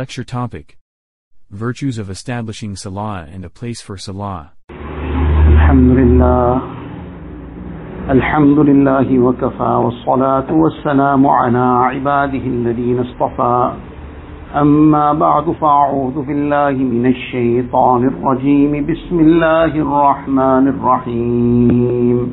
Lecture topic Virtues of establishing Salah and a place for Salah. الحمد لله الحمد لله وكفى والصلاة والسلام على عباده الذين اصطفى أما بعد فأعوذ بالله من الشيطان الرجيم بسم الله الرحمن الرحيم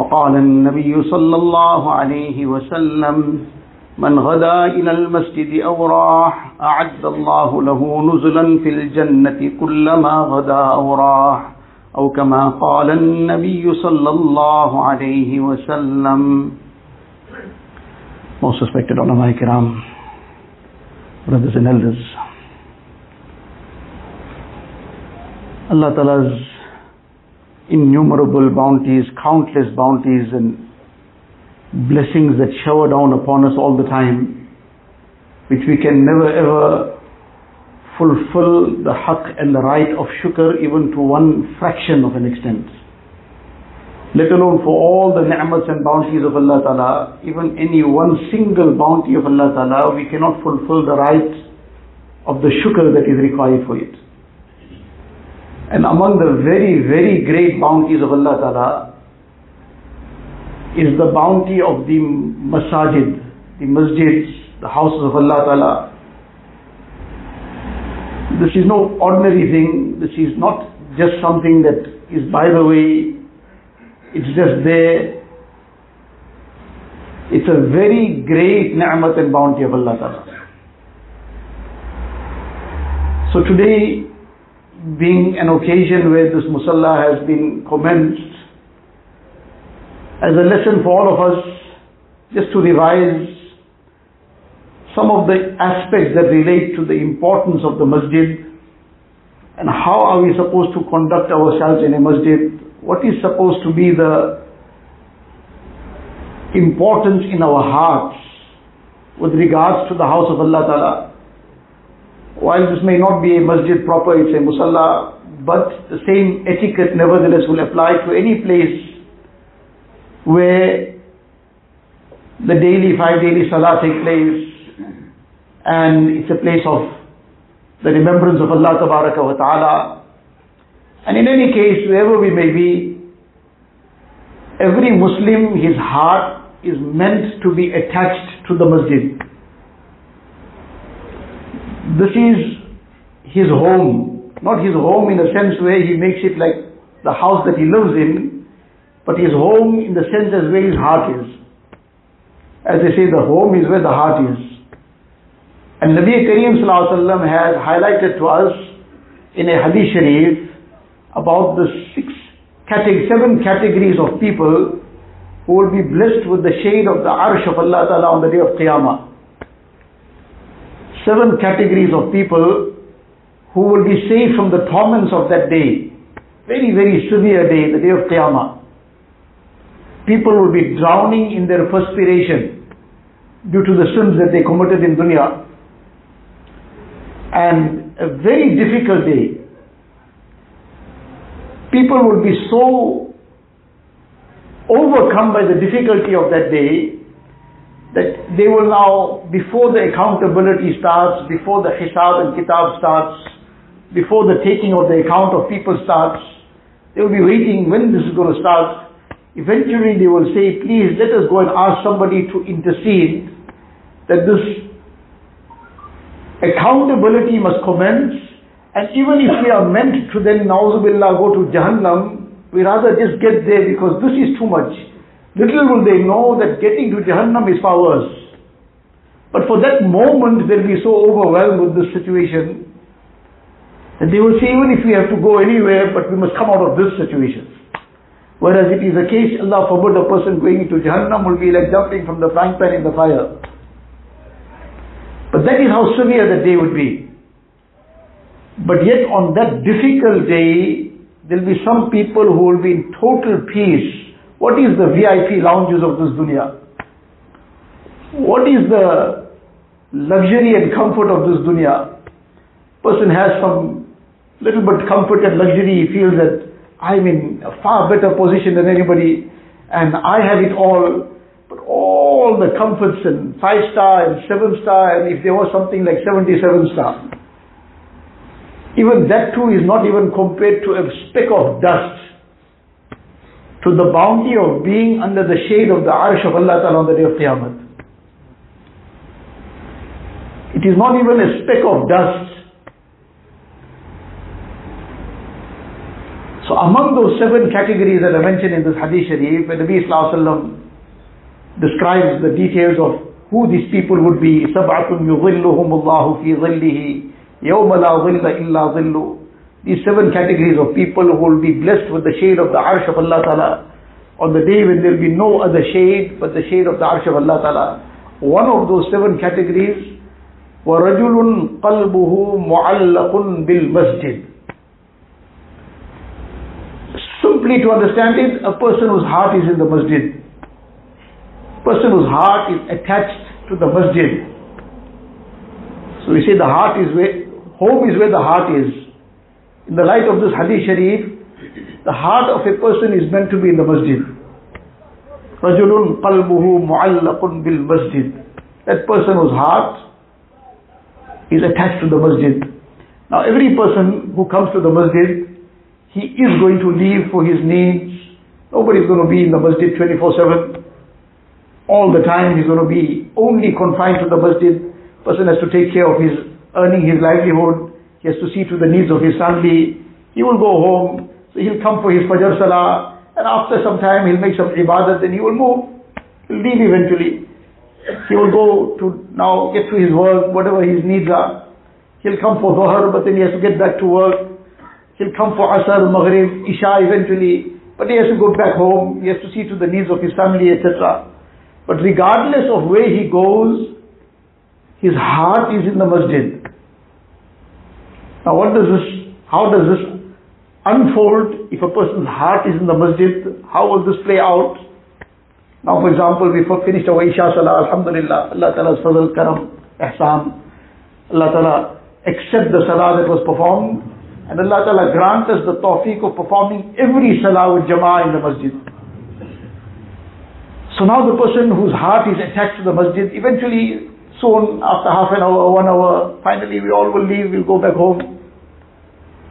وقال النبي صلى الله عليه وسلم من غدا إلى المسجد أو راح أعد الله له نزلا في الجنة كلما غدا أو راح. أو كما قال النبي صلى الله عليه وسلم. Most respected ulama kiram, brothers and elders, Allah Ta'ala's innumerable bounties, countless bounties and blessings that shower down upon us all the time, which we can never ever fulfill the haqq and the right of shukr even to one fraction of an extent. Let alone for all the ni'mats and bounties of Allah Ta'ala, even any one single bounty of Allah Ta'ala, we cannot fulfill the right of the shukr that is required for it. And among the very, very great bounties of Allah Ta'ala is the bounty of the masajid, the masjids, the houses of Allah Ta'ala. This is no ordinary thing. This is not just something that is by the way, it's just there. It's a very great ni'mat and bounty of Allah Ta'ala. So today, being an occasion where this musalla has been commenced, as a lesson for all of us, just to revise some of the aspects that relate to the importance of the masjid and how are we supposed to conduct ourselves in a masjid, what is supposed to be the importance in our hearts with regards to the house of Allah Ta'ala while this may not be a masjid proper, it's a musalla, but the same etiquette nevertheless will apply to any place where the daily, five daily salah take place and it's a place of the remembrance of Allah wa ta'ala. And in any case, wherever we may be, every Muslim, his heart is meant to be attached to the masjid. This is his home, not his home in the sense where he makes it like the house that he lives in, but his home in the sense as where his heart is. As they say, the home is where the heart is. And Nabi Kareem has highlighted to us in a hadith sharif about the six seven categories of people who will be blessed with the shade of the arsh of Allah Ta'ala on the day of Qiyamah seven categories of people who will be saved from the torments of that day. Very, very severe day, the day of Qiyamah. People will be drowning in their perspiration due to the sins that they committed in dunya. And a very difficult day. People will be so overcome by the difficulty of that day they will now, before the accountability starts, before the hisab and kitab starts, before the taking of the account of people starts, they will be waiting when this is going to start. Eventually they will say, please let us go and ask somebody to intercede that this accountability must commence and even if we are meant to then, na'uzubillah, go to Jahannam, we rather just get there because this is too much. Little will they know that getting to Jahannam is far worse. But for that moment, they'll be so overwhelmed with this situation that they will say, even if we have to go anywhere, but we must come out of this situation. Whereas it is a case, Allah forbid, a person going into Jahannam will be like jumping from the frying pan in the fire. But that is how severe the day would be. But yet on that difficult day, there'll be some people who will be in total peace. What is the VIP lounges of this dunya? What is the luxury and comfort of this dunya? Person has some little bit comfort and luxury, he feels that I'm in a far better position than anybody and I have it all. But all the comforts and five star and seven star and if there was something like 77 star. Even that too is not even compared to a speck of dust to the bounty of being under the shade of the arsh of Allah Ta'ala on the day of Qiyamah. It is not even a speck of dust So among those seven categories that are mentioned in this hadith sharif, when Nabi Sallallahu describes the details of who these people would be, سَبْعَةٌ يُظِلُّهُمُ اللَّهُ فِي ظِلِّهِ يَوْمَ لَا ظِلَّ إِلَّا ظِلُّ These seven categories of people who will be blessed with the shade of the arsh of Allah Ta'ala on the day when there will be no other shade but the shade of the arsh of Allah Ta'ala. One of those seven categories, وَرَجُلٌ قَلْبُهُ مُعَلَّقٌ بِالْمَسْجِدِ Simply to understand it, a person whose heart is in the masjid. Person whose heart is attached to the masjid. So we say the heart is where, home is where the heart is. In the light of this hadith sharif, the heart of a person is meant to be in the masjid. رَجُلٌ قَلْبُهُ مُعَلَّقٌ بِالْمَسْجِدِ That person whose heart is attached to the masjid. Now every person who comes to the masjid he is going to leave for his needs. Nobody's going to be in the masjid 24-7. All the time he's going to be only confined to the masjid. Person has to take care of his earning his livelihood. He has to see to the needs of his family. He will go home. So he'll come for his Fajr Salah. And after some time he'll make some ibadat and he will move. He'll leave eventually. He will go to now get to his work, whatever his needs are. He'll come for Dhuhr, but then he has to get back to work. He'll come for Asr, Maghrib, Isha eventually, but he has to go back home, he has to see to the needs of his family, etc. But regardless of where he goes, his heart is in the masjid. Now what does this, how does this unfold if a person's heart is in the masjid? How will this play out? Now for example, we finished our Isha Salah, Alhamdulillah, Allah Ta'ala's Fazal, Karam, Ihsan, Allah Ta'ala accept the Salah that was performed, and Allah Ta'ala grant us the tawfiq of performing every salah with jama'ah in the masjid. So now the person whose heart is attached to the masjid, eventually soon after half an hour, one hour, finally we all will leave, we'll go back home.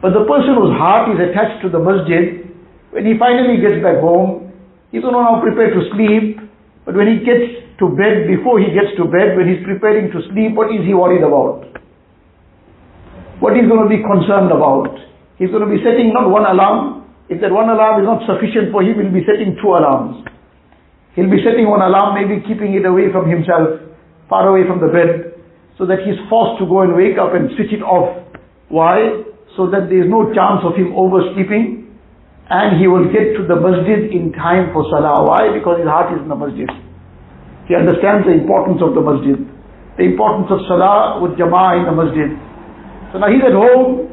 But the person whose heart is attached to the masjid, when he finally gets back home, he's now prepare to sleep, but when he gets to bed, before he gets to bed, when he's preparing to sleep, what is he worried about? what he's going to be concerned about. He's going to be setting not one alarm. If that one alarm is not sufficient for him, he'll be setting two alarms. He'll be setting one alarm, maybe keeping it away from himself, far away from the bed, so that he's forced to go and wake up and switch it off. Why? So that there is no chance of him oversleeping and he will get to the masjid in time for salah. Why? Because his heart is in the masjid. He understands the importance of the masjid, the importance of salah with jama'ah in the masjid. So now he's at home,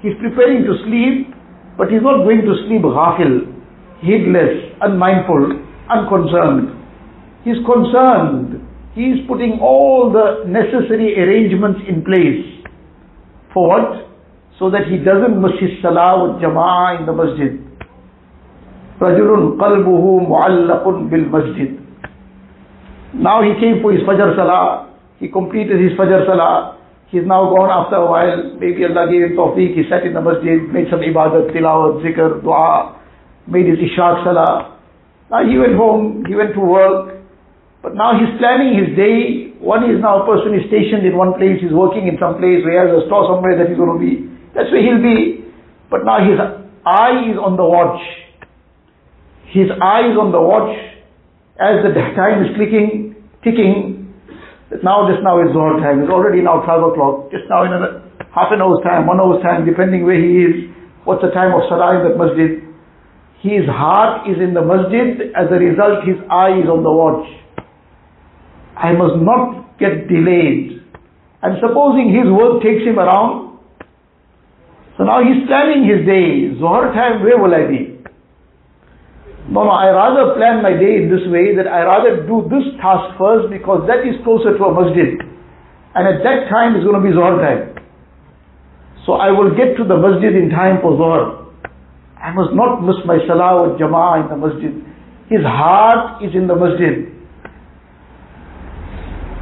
he's preparing to sleep, but he's not going to sleep ghafil, heedless, unmindful, unconcerned. He's concerned. He's putting all the necessary arrangements in place. For what? So that he doesn't miss his salah with jama'ah in the masjid. Now he came for his Fajr Salah, he completed his Fajr Salah, he's now gone after a while, maybe Allah gave him tawfiq, he sat in the masjid, made some ibadat, tilawat, zikr, dua, made his Ishraq Salah. Now he went home, he went to work, but now he's planning his day, one is now a person is stationed in one place, he's working in some place, where has a store somewhere that he's going to be, that's where he'll be, but now his eye is on the watch, his eye is on the watch as the time is clicking, ticking, now, just now is Zohar time. It's already now 12 o'clock. Just now in a half an hour's time, one hour's time, depending where he is, what's the time of Salah in that masjid. His heart is in the masjid. As a result, his eye is on the watch. I must not get delayed. And supposing his work takes him around So now he's planning his day. Zohar time, where will I be? No, no, I rather plan my day in this way that I rather do this task first because that is closer to a masjid. And at that time it's going to be Zohar time. So I will get to the masjid in time for Zohar. I must not miss my salah with jama'ah in the masjid. His heart is in the masjid.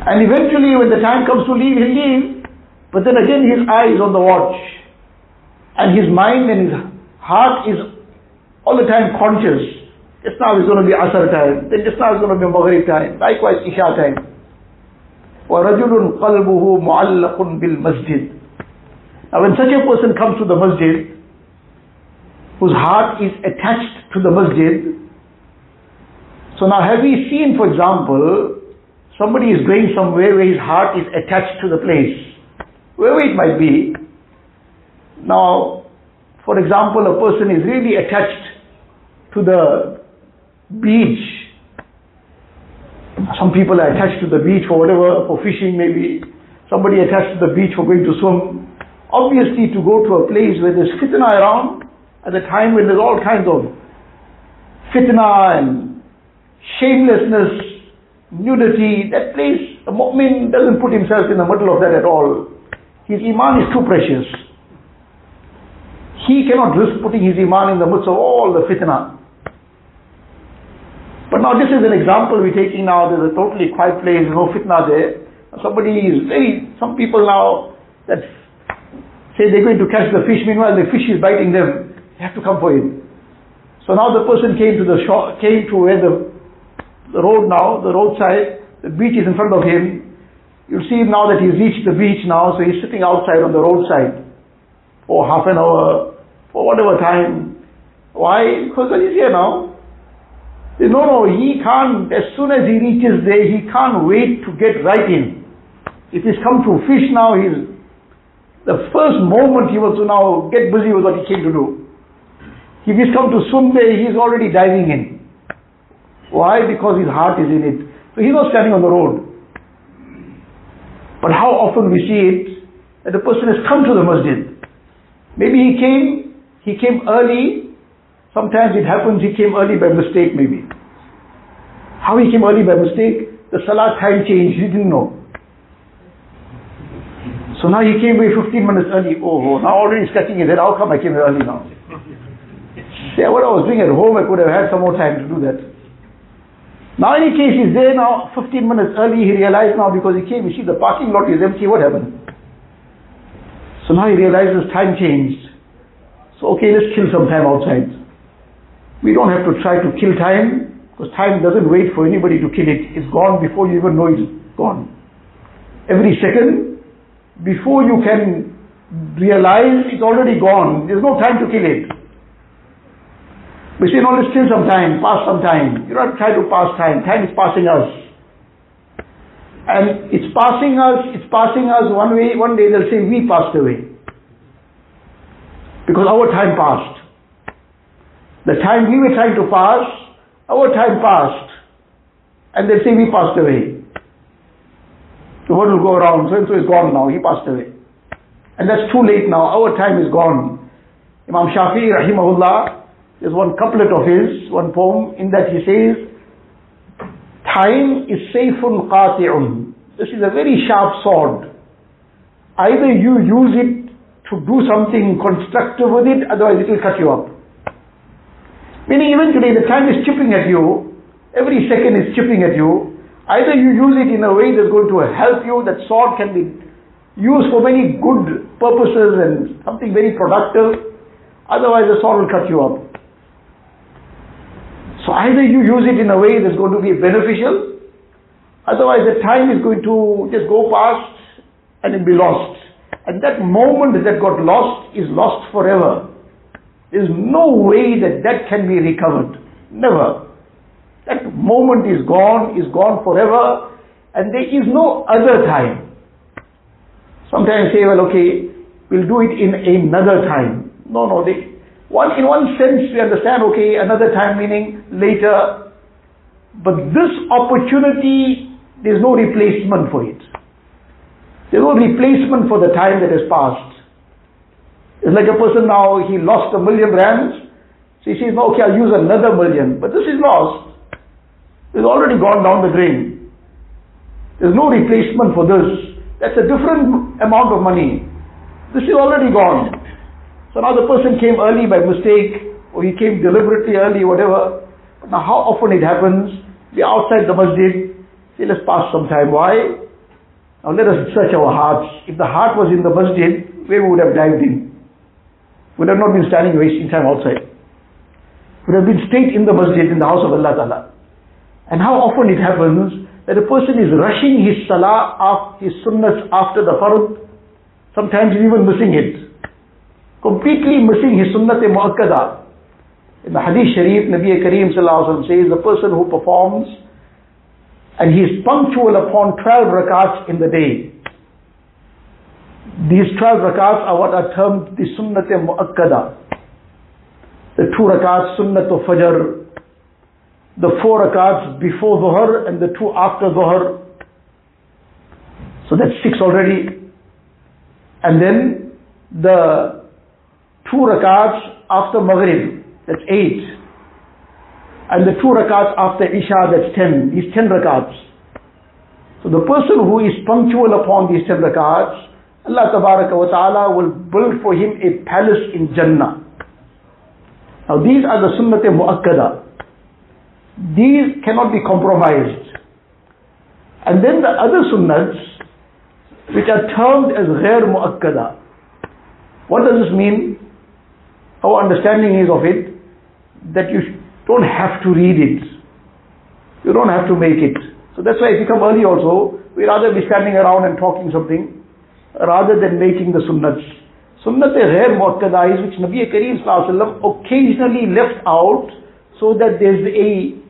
And eventually when the time comes to leave, he'll leave. But then again his eye is on the watch. And his mind and his heart is all the time conscious. Just now is going to be Asr time. Then just now is going to be Maghrib time. Likewise Isha time. وَرَجُلٌ قَلْبُهُ مُعَلَّقٌ بِالْمَسْجِدِ now when such a person comes to the masjid, whose heart is attached to the masjid, so now have we seen, for example, somebody is going somewhere where his heart is attached to the place, wherever it might be. Now, for example, a person is really attached to the beach. Some people are attached to the beach for whatever, for fishing maybe. Somebody attached to the beach for going to swim. Obviously to go to a place where there's fitna around, at a time when there's all kinds of fitna and shamelessness, nudity, that place, a mu'min doesn't put himself in the middle of that at all. His iman is too precious. He cannot risk putting his iman in the midst of all the fitna. But now this is an example we're taking now, there's a totally quiet place, no fitna there. Somebody is very, some people now, that Say they're going to catch the fish, meanwhile the fish is biting them. They have to come for it. So now the person came to the shore, came to where the, the road now, the roadside, the beach is in front of him. You'll see now that he's reached the beach now, so he's sitting outside on the roadside for half an hour, for whatever time. Why? Because he's here now. No, no, he can't, as soon as he reaches there, he can't wait to get right in. If he's come to fish now, he's the first moment he was to now get busy with what he came to do. If he's come to swim there, he's already diving in. Why? Because his heart is in it. So he's not standing on the road. But how often we see it that the person has come to the masjid. Maybe he came, he came early. Sometimes it happens he came early by mistake maybe. How he came early by mistake? The salah time changed, he didn't know. So now he came away 15 minutes early. Oh, oh now already scratching his head. How come I came early now? See, what I was doing at home, I could have had some more time to do that. Now in any case, he's there now 15 minutes early. He realized now because he came, you see the parking lot is empty. What happened? So now he realizes time changed. So okay, let's kill some time outside. We don't have to try to kill time because time doesn't wait for anybody to kill it. It's gone before you even know it's gone. Every second before you can realize it's already gone. There's no time to kill it. We say, no, let's kill some time, pass some time. You don't try to pass time. Time is passing us. And it's passing us, it's passing us one way, one day they'll say we passed away. Because our time passed. The time we were trying to pass, our time passed. And they'll say we passed away. Word will go around, so and so is gone now, he passed away. And that's too late now, our time is gone. Imam Shafi'i rahimahullah, there's one couplet of his, one poem, in that he says, Time is sayfun qati'un. This is a very sharp sword. Either you use it to do something constructive with it, otherwise it will cut you up. Meaning even today the time is chipping at you, every second is chipping at you, Either you use it in a way that's going to help you, that sword can be used for many good purposes and something very productive, otherwise the sword will cut you up. So either you use it in a way that's going to be beneficial, otherwise the time is going to just go past and it will be lost. And that moment that got lost is lost forever. There's no way that that can be recovered. Never. That moment is gone, is gone forever, and there is no other time. Sometimes say, well, okay, we'll do it in another time. No, no, they, one, in one sense we understand, okay, another time meaning later, but this opportunity, there's no replacement for it. There's no replacement for the time that has passed. It's like a person now, he lost a million rands. So he says, no, okay, I'll use another million. But this is lost. It's already gone down the drain. There's no replacement for this. That's a different amount of money. This is already gone. So now the person came early by mistake, or he came deliberately early, whatever. But now how often it happens, we're outside the masjid, say let's pass some time. Why? Now let us search our hearts. If the heart was in the masjid, where we would have dived in? Would have not been standing wasting time outside. Would have been straight in the masjid, in the house of Allah Ta'ala. And how often it happens that a person is rushing his salah, his sunnahs after the fard, sometimes even missing it. Completely missing his sunnat muakkada. In the hadith sharif, Nabi Kareem says, the person who performs and he is punctual upon 12 rakats in the day. These 12 rakats are what are termed the sunnat muakkada. The two rakats, sunnat fajr, the four rakats before Dhuhr and the two after Dhuhr. So that's six already. And then the two rakats after Maghrib, that's eight. And the two rakats after Isha, that's ten. These ten rakats. So the person who is punctual upon these ten rakats, Allah wa ta'ala will build for him a palace in Jannah. Now these are the sunnat muakkada. These cannot be compromised. And then the other sunnahs, which are termed as ghair muakkada. What does this mean? Our understanding is of it that you don't have to read it. You don't have to make it. So that's why if you come early also, we'd rather be standing around and talking something rather than making the sunnahs. Sunnat ghair muakkada is which Nabi Kareem occasionally left out so that there's a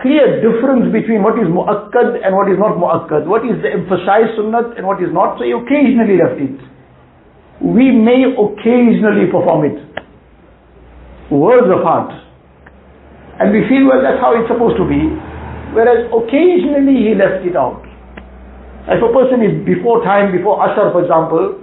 clear difference between what is mu'akkad and what is not mu'akkad. What is the emphasized sunnat and what is not. So he occasionally left it. We may occasionally perform it. Words apart. And we feel, well, that's how it's supposed to be. Whereas occasionally he left it out. If a person is before time, before Asr for example,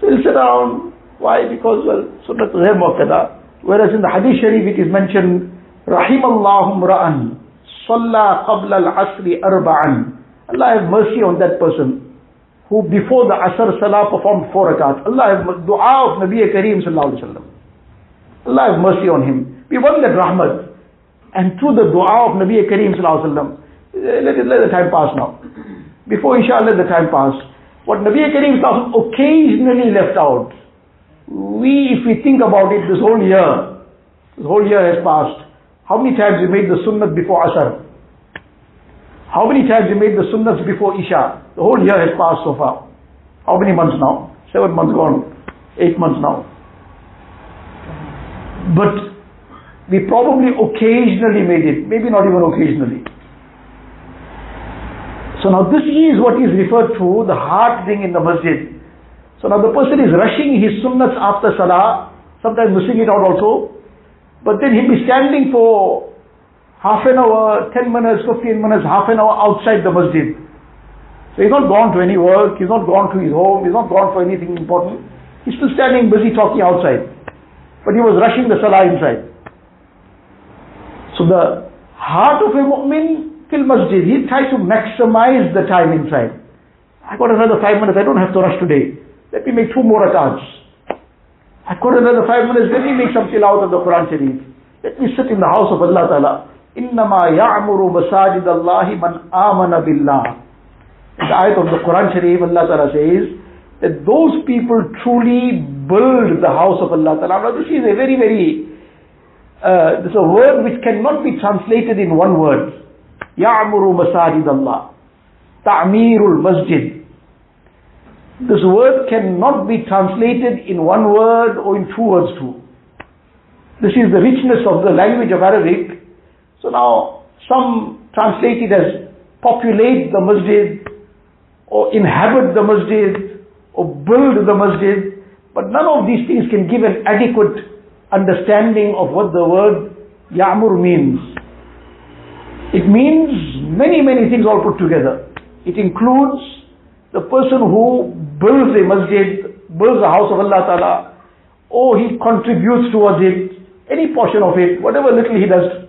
so he'll sit down. Why? Because, well, Sunnat Ghair Muakkada. Whereas in the Hadith Sharif it is mentioned, Rahimallahum ra'an, Salla qabla al-asri arba'an. Allah have mercy on that person who before the Asr Salah performed four rakat. Allah have dua of Nabi Kareem Sallallahu Alaihi Wasallam. Allah have mercy on him. We want that rahmat. And through the dua of Nabi Kareem Sallallahu Alaihi Wasallam, eh, let, let the time pass now. Before inshallah the time pass. What Nabi sallallahu occasionally left out. We, if we think about it, this whole year, this whole year has passed. How many times we made the sunnah before Asr? How many times we made the sunnahs before Isha? The whole year has passed so far. How many months now? Seven months gone. Eight months now. But we probably occasionally made it. Maybe not even occasionally. So now this is what is referred to the heart thing in the masjid. So now the person is rushing his sunnahs after salah, sometimes missing it out also, but then he'll be standing for half an hour, 10 minutes, 15 minutes, half an hour outside the masjid. So he's not gone to any work, he's not gone to his home, he's not gone for anything important. He's still standing busy talking outside. But he was rushing the salah inside. So the heart of a mu'min fil masjid, he tries to maximize the time inside. I got another five minutes, I don't have to rush today. Let me make two more rakats. I've got another five minutes, let me make some tilawat of the Quran Sharif. Let me sit in the house of Allah Ta'ala. إِنَّمَا يَعْمُرُ مَسَاجِدَ اللَّهِ مَنْ آمَنَ بِاللَّهِ In the ayat of the Quran Sharif, Allah Ta'ala says that those people truly build the house of Allah Ta'ala. Now this is a very, very, uh, this is a word which cannot be translated in one word. Ya'muru masajid Allah. Ta'mirul masjid. This word cannot be translated in one word or in two words too. This is the richness of the language of Arabic. So now some translate it as populate the masjid or inhabit the masjid or build the masjid. But none of these things can give an adequate understanding of what the word Ya'mur means. It means many, many things all put together. It includes the person who builds a masjid, builds the house of Allah Ta'ala, or he contributes towards it, any portion of it, whatever little he does.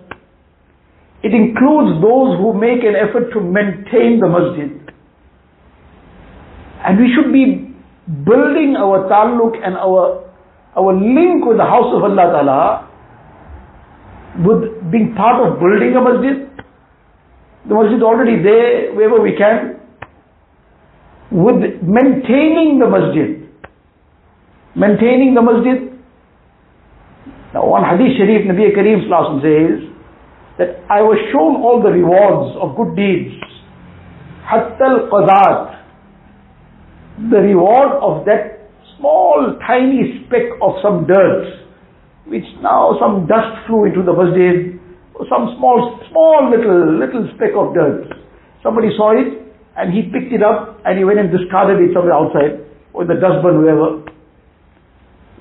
It includes those who make an effort to maintain the masjid. And we should be building our taluk and our, our link with the house of Allah Ta'ala with being part of building a masjid. The masjid is already there wherever we can. With maintaining the masjid. Maintaining the masjid. Now one hadith sharif Nabi Kareem says that I was shown all the rewards of good deeds. Hatta al-qadat the reward of that small tiny speck of some dirt, which now some dust flew into the masjid, some small, small little, little speck of dirt. Somebody saw it and he picked it up and he went and discarded it somewhere outside or the dustbin, wherever.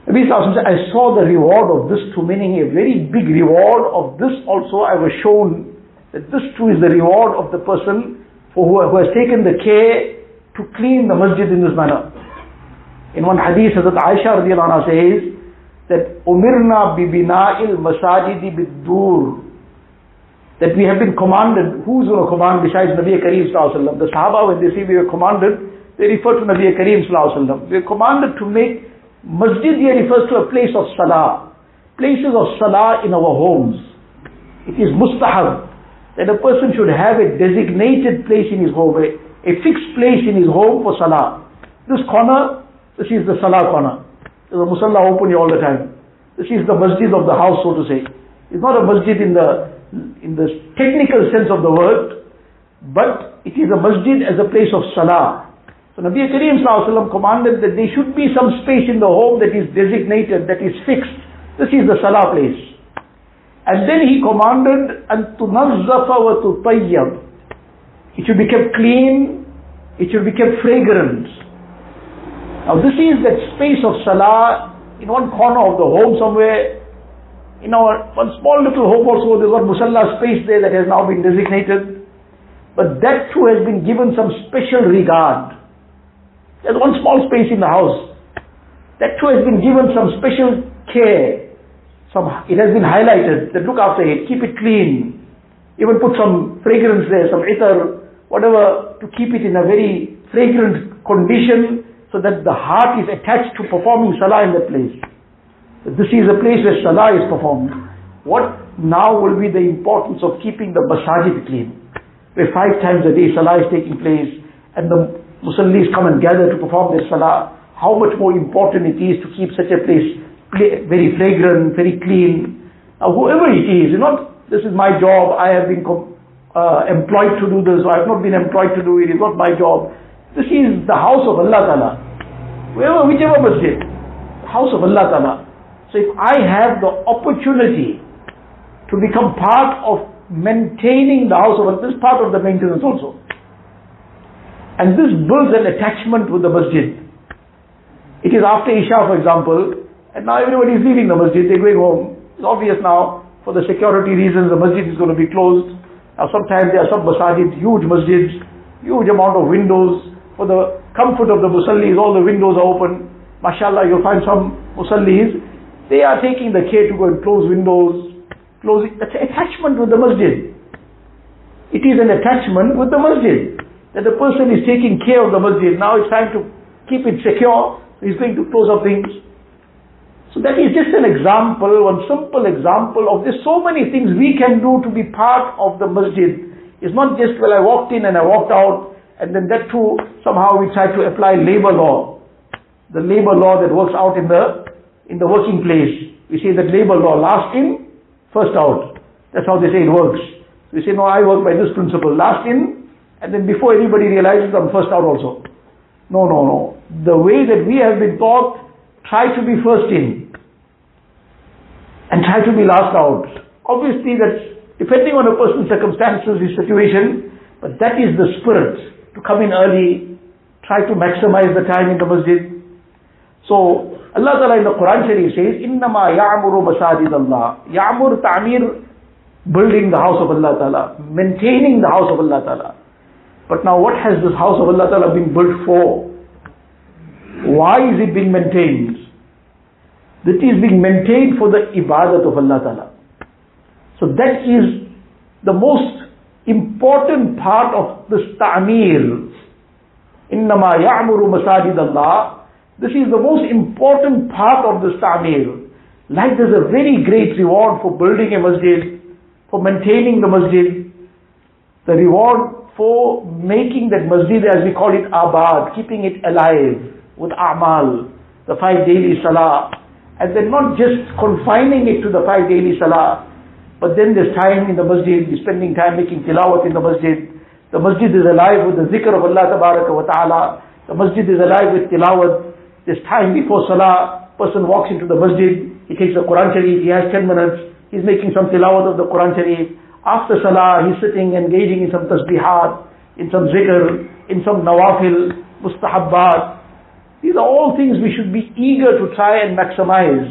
Nabi said, I saw the reward of this too, meaning a very big reward of this also I was shown that this too is the reward of the person for who, who has taken the care to clean the masjid in this manner. In one hadith, Hazrat Aisha radiallahu anha says that umirna bibina'il masajidi biddur that we have been commanded, who's going to command besides Nabi Kareem sallallahu The Sahaba when they say we were commanded, they refer to Nabi Kareem sallallahu We are commanded to make masjid here refers to a place of salah. Places of salah in our homes. It is mustahab that a person should have a designated place in his home, a fixed place in his home for salah. This corner, this is the salah corner. There's a musalla open here all the time. This is the masjid of the house, so to say. It's not a masjid in the, in the technical sense of the word, but it is a masjid as a place of salah. So Nabi Kareem commanded that there should be some space in the home that is designated, that is fixed. This is the salah place. And then he commanded, أن تنظف وتطيب it should be kept clean. It should be kept fragrant. Now this is that space of salah in one corner of the home somewhere. in our one small little home also, there's one musalla space there that has now been designated. But that too has been given some special regard. There's one small space in the house. That too has been given some special care. Some, it has been highlighted that look after it, keep it clean. Even put some fragrance there, some itar, whatever, to keep it in a very fragrant condition so that the heart is attached to performing salah in that place. This is a place where salah is performed. What now will be the importance of keeping the masajid clean? Where five times a day salah is taking place and the musallis come and gather to perform their salah. How much more important it is to keep such a place very fragrant, very clean. Now whoever it is, you know, this is my job, I have been uh, employed to do this, or I've not been employed to do it, it's not my job. This is the house of Allah Ta'ala. Wherever, whichever masjid, house of Allah Ta'ala. So if I have the opportunity to become part of maintaining the house of Allah, this is part of the maintenance also. And this builds an attachment with the masjid. It is after Isha, for example, and now everybody is leaving the masjid, they're going home. It's obvious now, for the security reasons, the masjid is going to be closed. Now sometimes there are some masajid, huge masjids, huge amount of windows. For the comfort of the musallis, all the windows are open. MashaAllah, you'll find some musallis, they are taking the care to go and close windows, closing. That's attachment with the masjid. It is an attachment with the masjid. That the person is taking care of the masjid. Now it's time to keep it secure. He's going to close up things. So that is just an example, one simple example of this. So many things we can do to be part of the masjid. It's not just, well, I walked in and I walked out, and then that too, somehow we try to apply labor law. The labor law that works out in the, in the working place. We say that labor law, last in, first out. That's how they say it works. We say, no, I work by this principle. Last in, and then before anybody realizes, I'm first out also. No, no, no. The way that we have been taught, try to be first in and try to be last out. Obviously that's depending on a person's circumstances, his situation, but that is the spirit to come in early, try to maximize the time in the masjid. So Allah Ta'ala in the Quran Sharif says, Innama ya'muru masajid Allah. Ya'mur ta'mir, building the house of Allah Ta'ala, maintaining the house of Allah Ta'ala. But now what has this house of Allah Ta'ala been built for? Why is it being maintained? That is being maintained for the ibadat of Allah Ta'ala. So that is the most important part of this ta'mir. Innama ya'muru masajid Allah. This is the most important part of this ta'mir. Like there's a very great reward for building a masjid, for maintaining the masjid, the reward for making that masjid as we call it abad, keeping it alive with a'mal, the five daily salah, and then not just confining it to the five daily salah, but then there's time in the masjid, you're spending time making tilawat in the masjid. The masjid is alive with the zikr of Allah wa ta'ala. The masjid is alive with tilawat. There's time before salah, person walks into the masjid, he takes the Quran Sharif, he has 10 minutes, he's making some tilawat of the Quran Sharif. After Salah, he's sitting, engaging in some tasbihat, in some zikr, in some nawafil, mustahabbat. These are all things we should be eager to try and maximize.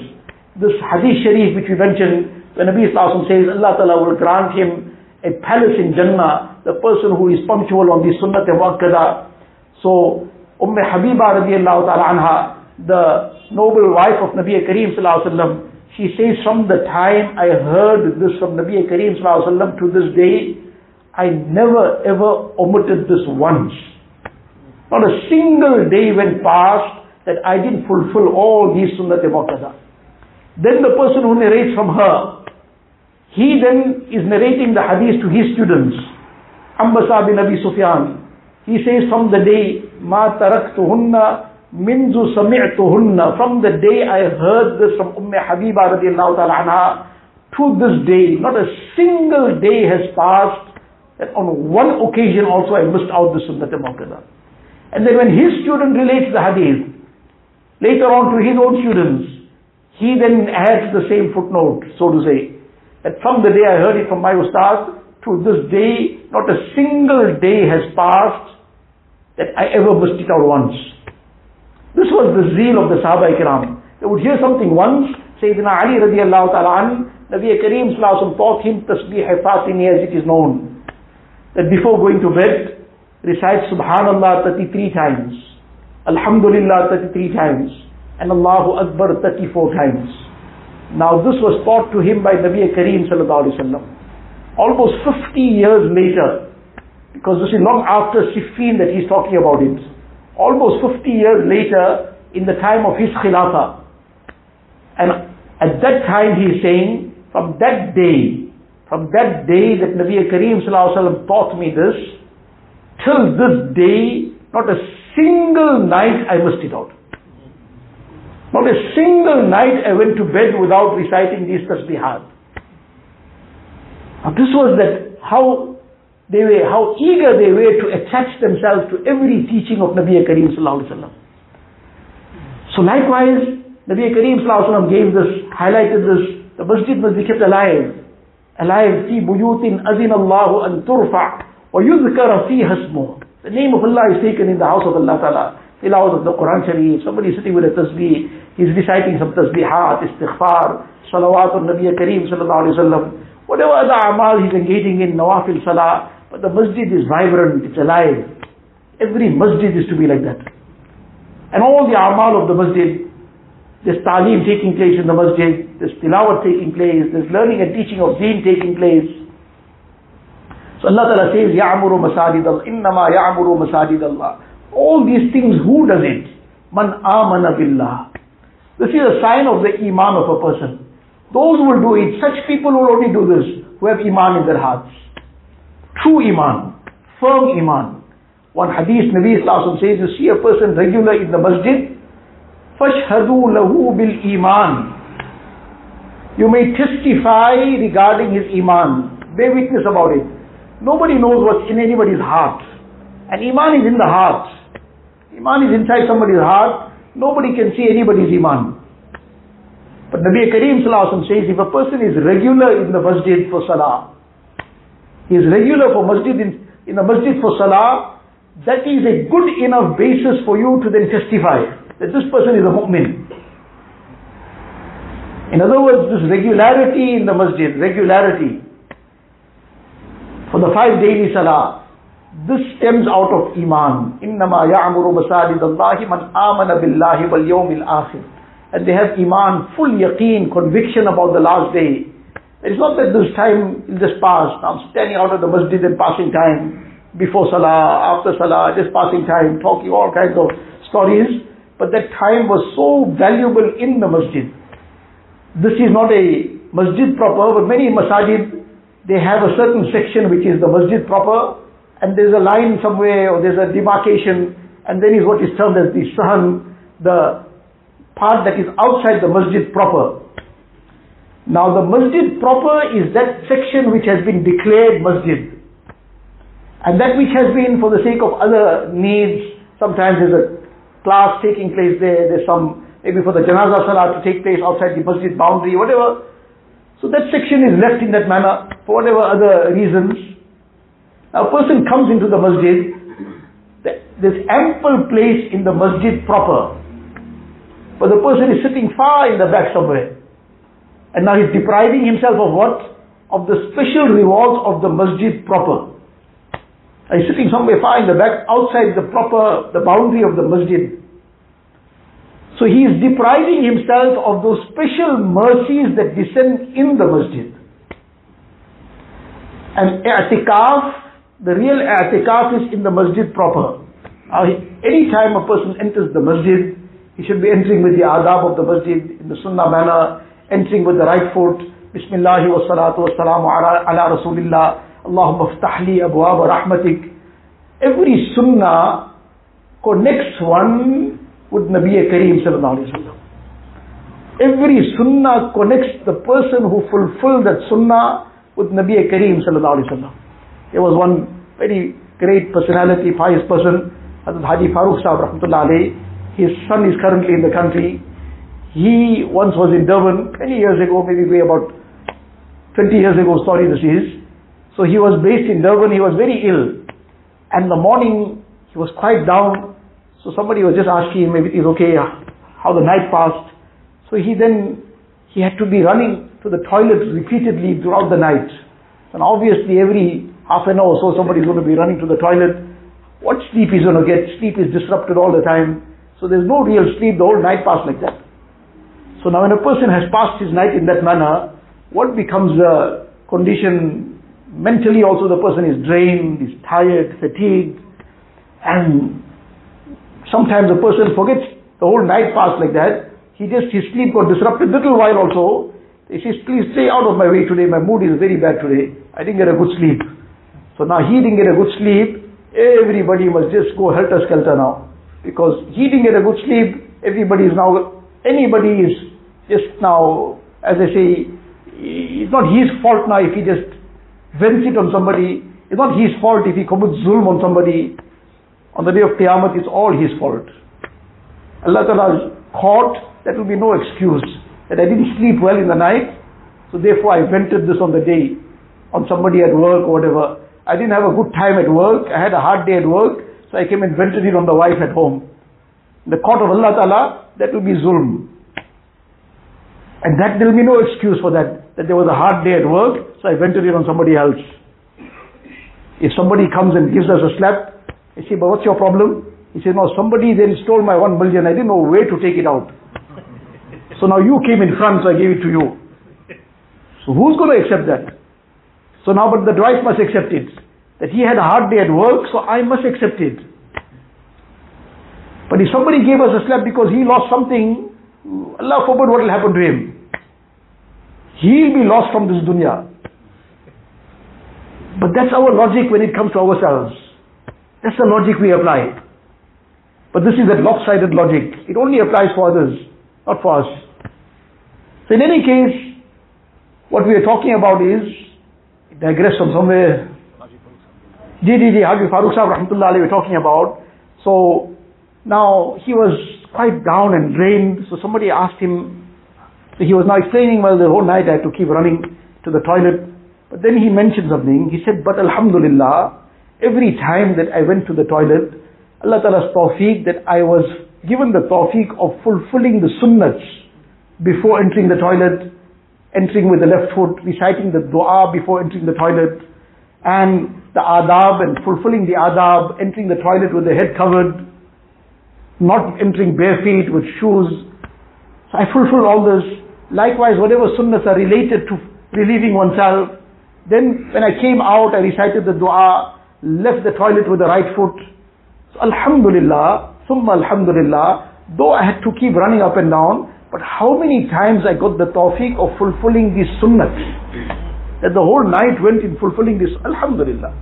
This hadith sharif which we mentioned, when Nabi Sallallahu says Allah Ta'ala will grant him a palace in Jannah, the person who is punctual on the sunnat muakkada. So, Umm Habiba radiallahu ta'ala anha, the noble wife of Nabi Kareem sallallahu she says from the time I heard this from Nabi Kareem sallallahu to this day, I never ever omitted this once. Not a single day went past that I didn't fulfill all these sunnat muakkada. Then the person who narrates from her, he then is narrating the hadith to his students. Ambasa bin Abi Sufyan. He says from the day, ma taraktuhunna Minzu sami'tuhunna. From the day I heard this from Umm Habiba radiallahu ta'ala anha, to this day, not a single day has passed that on one occasion also I missed out the Sunnah Muakkada. And then when his student relates the hadith, later on to his own students, he then adds the same footnote, so to say, that from the day I heard it from my ustad, to this day, not a single day has passed that I ever missed it out once. This was the zeal of the Sahaba Ikram. They would hear something once, Sayyidina Ali radiallahu ta'ala an, Nabi Kareem taught him tasbih Fatimi as it is known. That before going to bed, recite Subhanallah 33 times, Alhamdulillah 33 times, and Allahu Akbar 34 times. Now this was taught to him by Nabi Kareem sallallahu alayhi wa Almost 50 years later, because this is long after Siffin that he's talking about it almost 50 years later in the time of his Khilafah. And at that time he is saying, from that day, from that day that Nabi Kareem taught me this, till this day, not a single night I missed it out. Not a single night I went to bed without reciting these tasbihat. Now this was that how they were, how eager they were to attach themselves to every teaching of Nabi Kareem So likewise, Nabi Kareem gave this, highlighted this, the masjid must be kept alive. Alive fi buyutin azin Allahu an turfa' wa yudhkara fi ismuh. The name of Allah is taken in the house of Allah Ta'ala. In the house of the Quran Sharif, somebody is sitting with a tasbih, he's reciting some tasbihat, istighfar, salawat on Nabi Kareem sallallahu alayhi. Whatever other amal he's engaging in, nawafil salah, but the masjid is vibrant, it's alive. Every masjid is to be like that. And all the amal of the masjid, there's talim taking place in the masjid, there's tilawat taking place, there's learning and teaching of deen taking place. So Allah Ta'ala says, يَعْمُرُ مَسَاجِدَ اللَّهِ إِنَّمَا يَعْمُرُ مَسَاجِدَ اللَّهِ All these things, who does it? Man amana billah. This is a sign of the iman of a person. Those who will do it, such people will only do this, who have iman in their hearts true iman, firm iman. One hadith Nabi Sallallahu says, you see a person regular in the masjid, فَاشْهَدُوا لَهُ بِالْإِيمَانِ You may testify regarding his iman. Bear witness about it. Nobody knows what's in anybody's heart. And iman is in the heart. Iman is inside somebody's heart. Nobody can see anybody's iman. But Nabi Kareem says, if a person is regular in the masjid for salah, he is regular for masjid in, in the masjid for salah, that is a good enough basis for you to then testify that this person is a mu'min. In other words, this regularity in the masjid, regularity for the five daily salah, this stems out of iman. إِنَّمَا يَعْمُرُ مَسَاجِدَ اللَّهِ مَنْ آمَنَ بِاللَّهِ وَالْيَوْمِ الْآخِرِ and they have iman, full yaqeen, conviction about the last day. It's not that this time will just pass. I'm standing out of the masjid and passing time before salah, after salah, just passing time, talking all kinds of stories. But that time was so valuable in the masjid. This is not a masjid proper, but many masajid, they have a certain section which is the masjid proper, and there's a line somewhere, or there's a demarcation, and then is what is termed as the sahan, the part that is outside the masjid proper. Now the masjid proper is that section which has been declared masjid. And that which has been for the sake of other needs, sometimes there's a class taking place there, there's some, maybe for the janazah salah to take place outside the masjid boundary, whatever. So that section is left in that manner for whatever other reasons. Now a person comes into the masjid, there's ample place in the masjid proper. But the person is sitting far in the back somewhere. And now he's depriving himself of what? Of the special rewards of the masjid proper. He's sitting somewhere far in the back, outside the proper, the boundary of the masjid. So he is depriving himself of those special mercies that descend in the masjid. And i'tikaf, the real i'tikaf is in the masjid proper. Now, any time a person enters the masjid, he should be entering with the adab of the masjid in the sunnah manner, entering with the right foot. Bismillah wa salatu wa salamu ala, rasulillah. Allahumma ftahli abwab rahmatik. Every sunnah connects one with Nabi Kareem sallallahu alayhi wa Every sunnah connects the person who fulfilled that sunnah with Nabi Kareem sallallahu alayhi wa There was one very great personality, pious person, Hazrat Haji Farooq Sahib rahmatullah. His son is currently in the country. He once was in Durban, many years ago, maybe way about 20 years ago, sorry, this is. So he was based in Durban, he was very ill. And the morning, he was quite down, so somebody was just asking him if is okay how the night passed. So he then, he had to be running to the toilet repeatedly throughout the night. And obviously every half an hour or so somebody is going to be running to the toilet. What sleep is going to get? Sleep is disrupted all the time. So there's no real sleep, the whole night passed like that. So now when a person has passed his night in that manner, what becomes the condition mentally also the person is drained, is tired, fatigued, and Sometimes a person forgets the whole night passed like that. He just, his sleep got disrupted little while also. He says, please stay out of my way today. My mood is very bad today. I didn't get a good sleep. So now he didn't get a good sleep. Everybody must just go helter-skelter now. Because he didn't get a good sleep. Everybody is now, anybody is just now, as I say, it's not his fault now if he just vents it on somebody. It's not his fault if he commits zulm on somebody. On the day of Qiyamah, it's all his fault. Allah Ta'ala court, that will be no excuse. That I didn't sleep well in the night, so therefore I vented this on the day, on somebody at work or whatever. I didn't have a good time at work, I had a hard day at work, so I came and vented it on the wife at home. In the court of Allah Ta'ala, that will be zulm. And that there will be no excuse for that, that there was a hard day at work, so I vented it on somebody else. If somebody comes and gives us a slap, I say, but what's your problem? He says, no, somebody then stole my one million. I didn't know where to take it out. So now you came in front, so I gave it to you. So who's going to accept that? So now, but the wife must accept it. That he had a hard day at work, so I must accept it. But if somebody gave us a slap because he lost something, Allah forbid what will happen to him. He'll be lost from this dunya. But that's our logic when it comes to ourselves. That's the logic we apply. But this is that lopsided logic. It only applies for others, not for us. So in any case, what we are talking about is, digress from somewhere. Ji, Haji Farooq Sahib Rahmatullah we're talking about. So, now he was quite down and drained, so somebody asked him, so he was now explaining, well, the whole night I had to keep running to the toilet. But then he mentioned something. He said, but Alhamdulillah, Every time that I went to the toilet, Allah Ta'ala's tawfiq that I was given the tawfiq of fulfilling the sunnats before entering the toilet, entering with the left foot, reciting the dua before entering the toilet, and the adab and fulfilling the adab, entering the toilet with the head covered, not entering bare feet with shoes. So I fulfilled all this. Likewise, whatever sunnahs are related to relieving oneself. Then when I came out, I recited the dua, left the toilet with the right foot. So Alhamdulillah, Summa Alhamdulillah, though I had to keep running up and down, but how many times I got the tawfiq of fulfilling this sunnah? That the whole night went in fulfilling this, Alhamdulillah.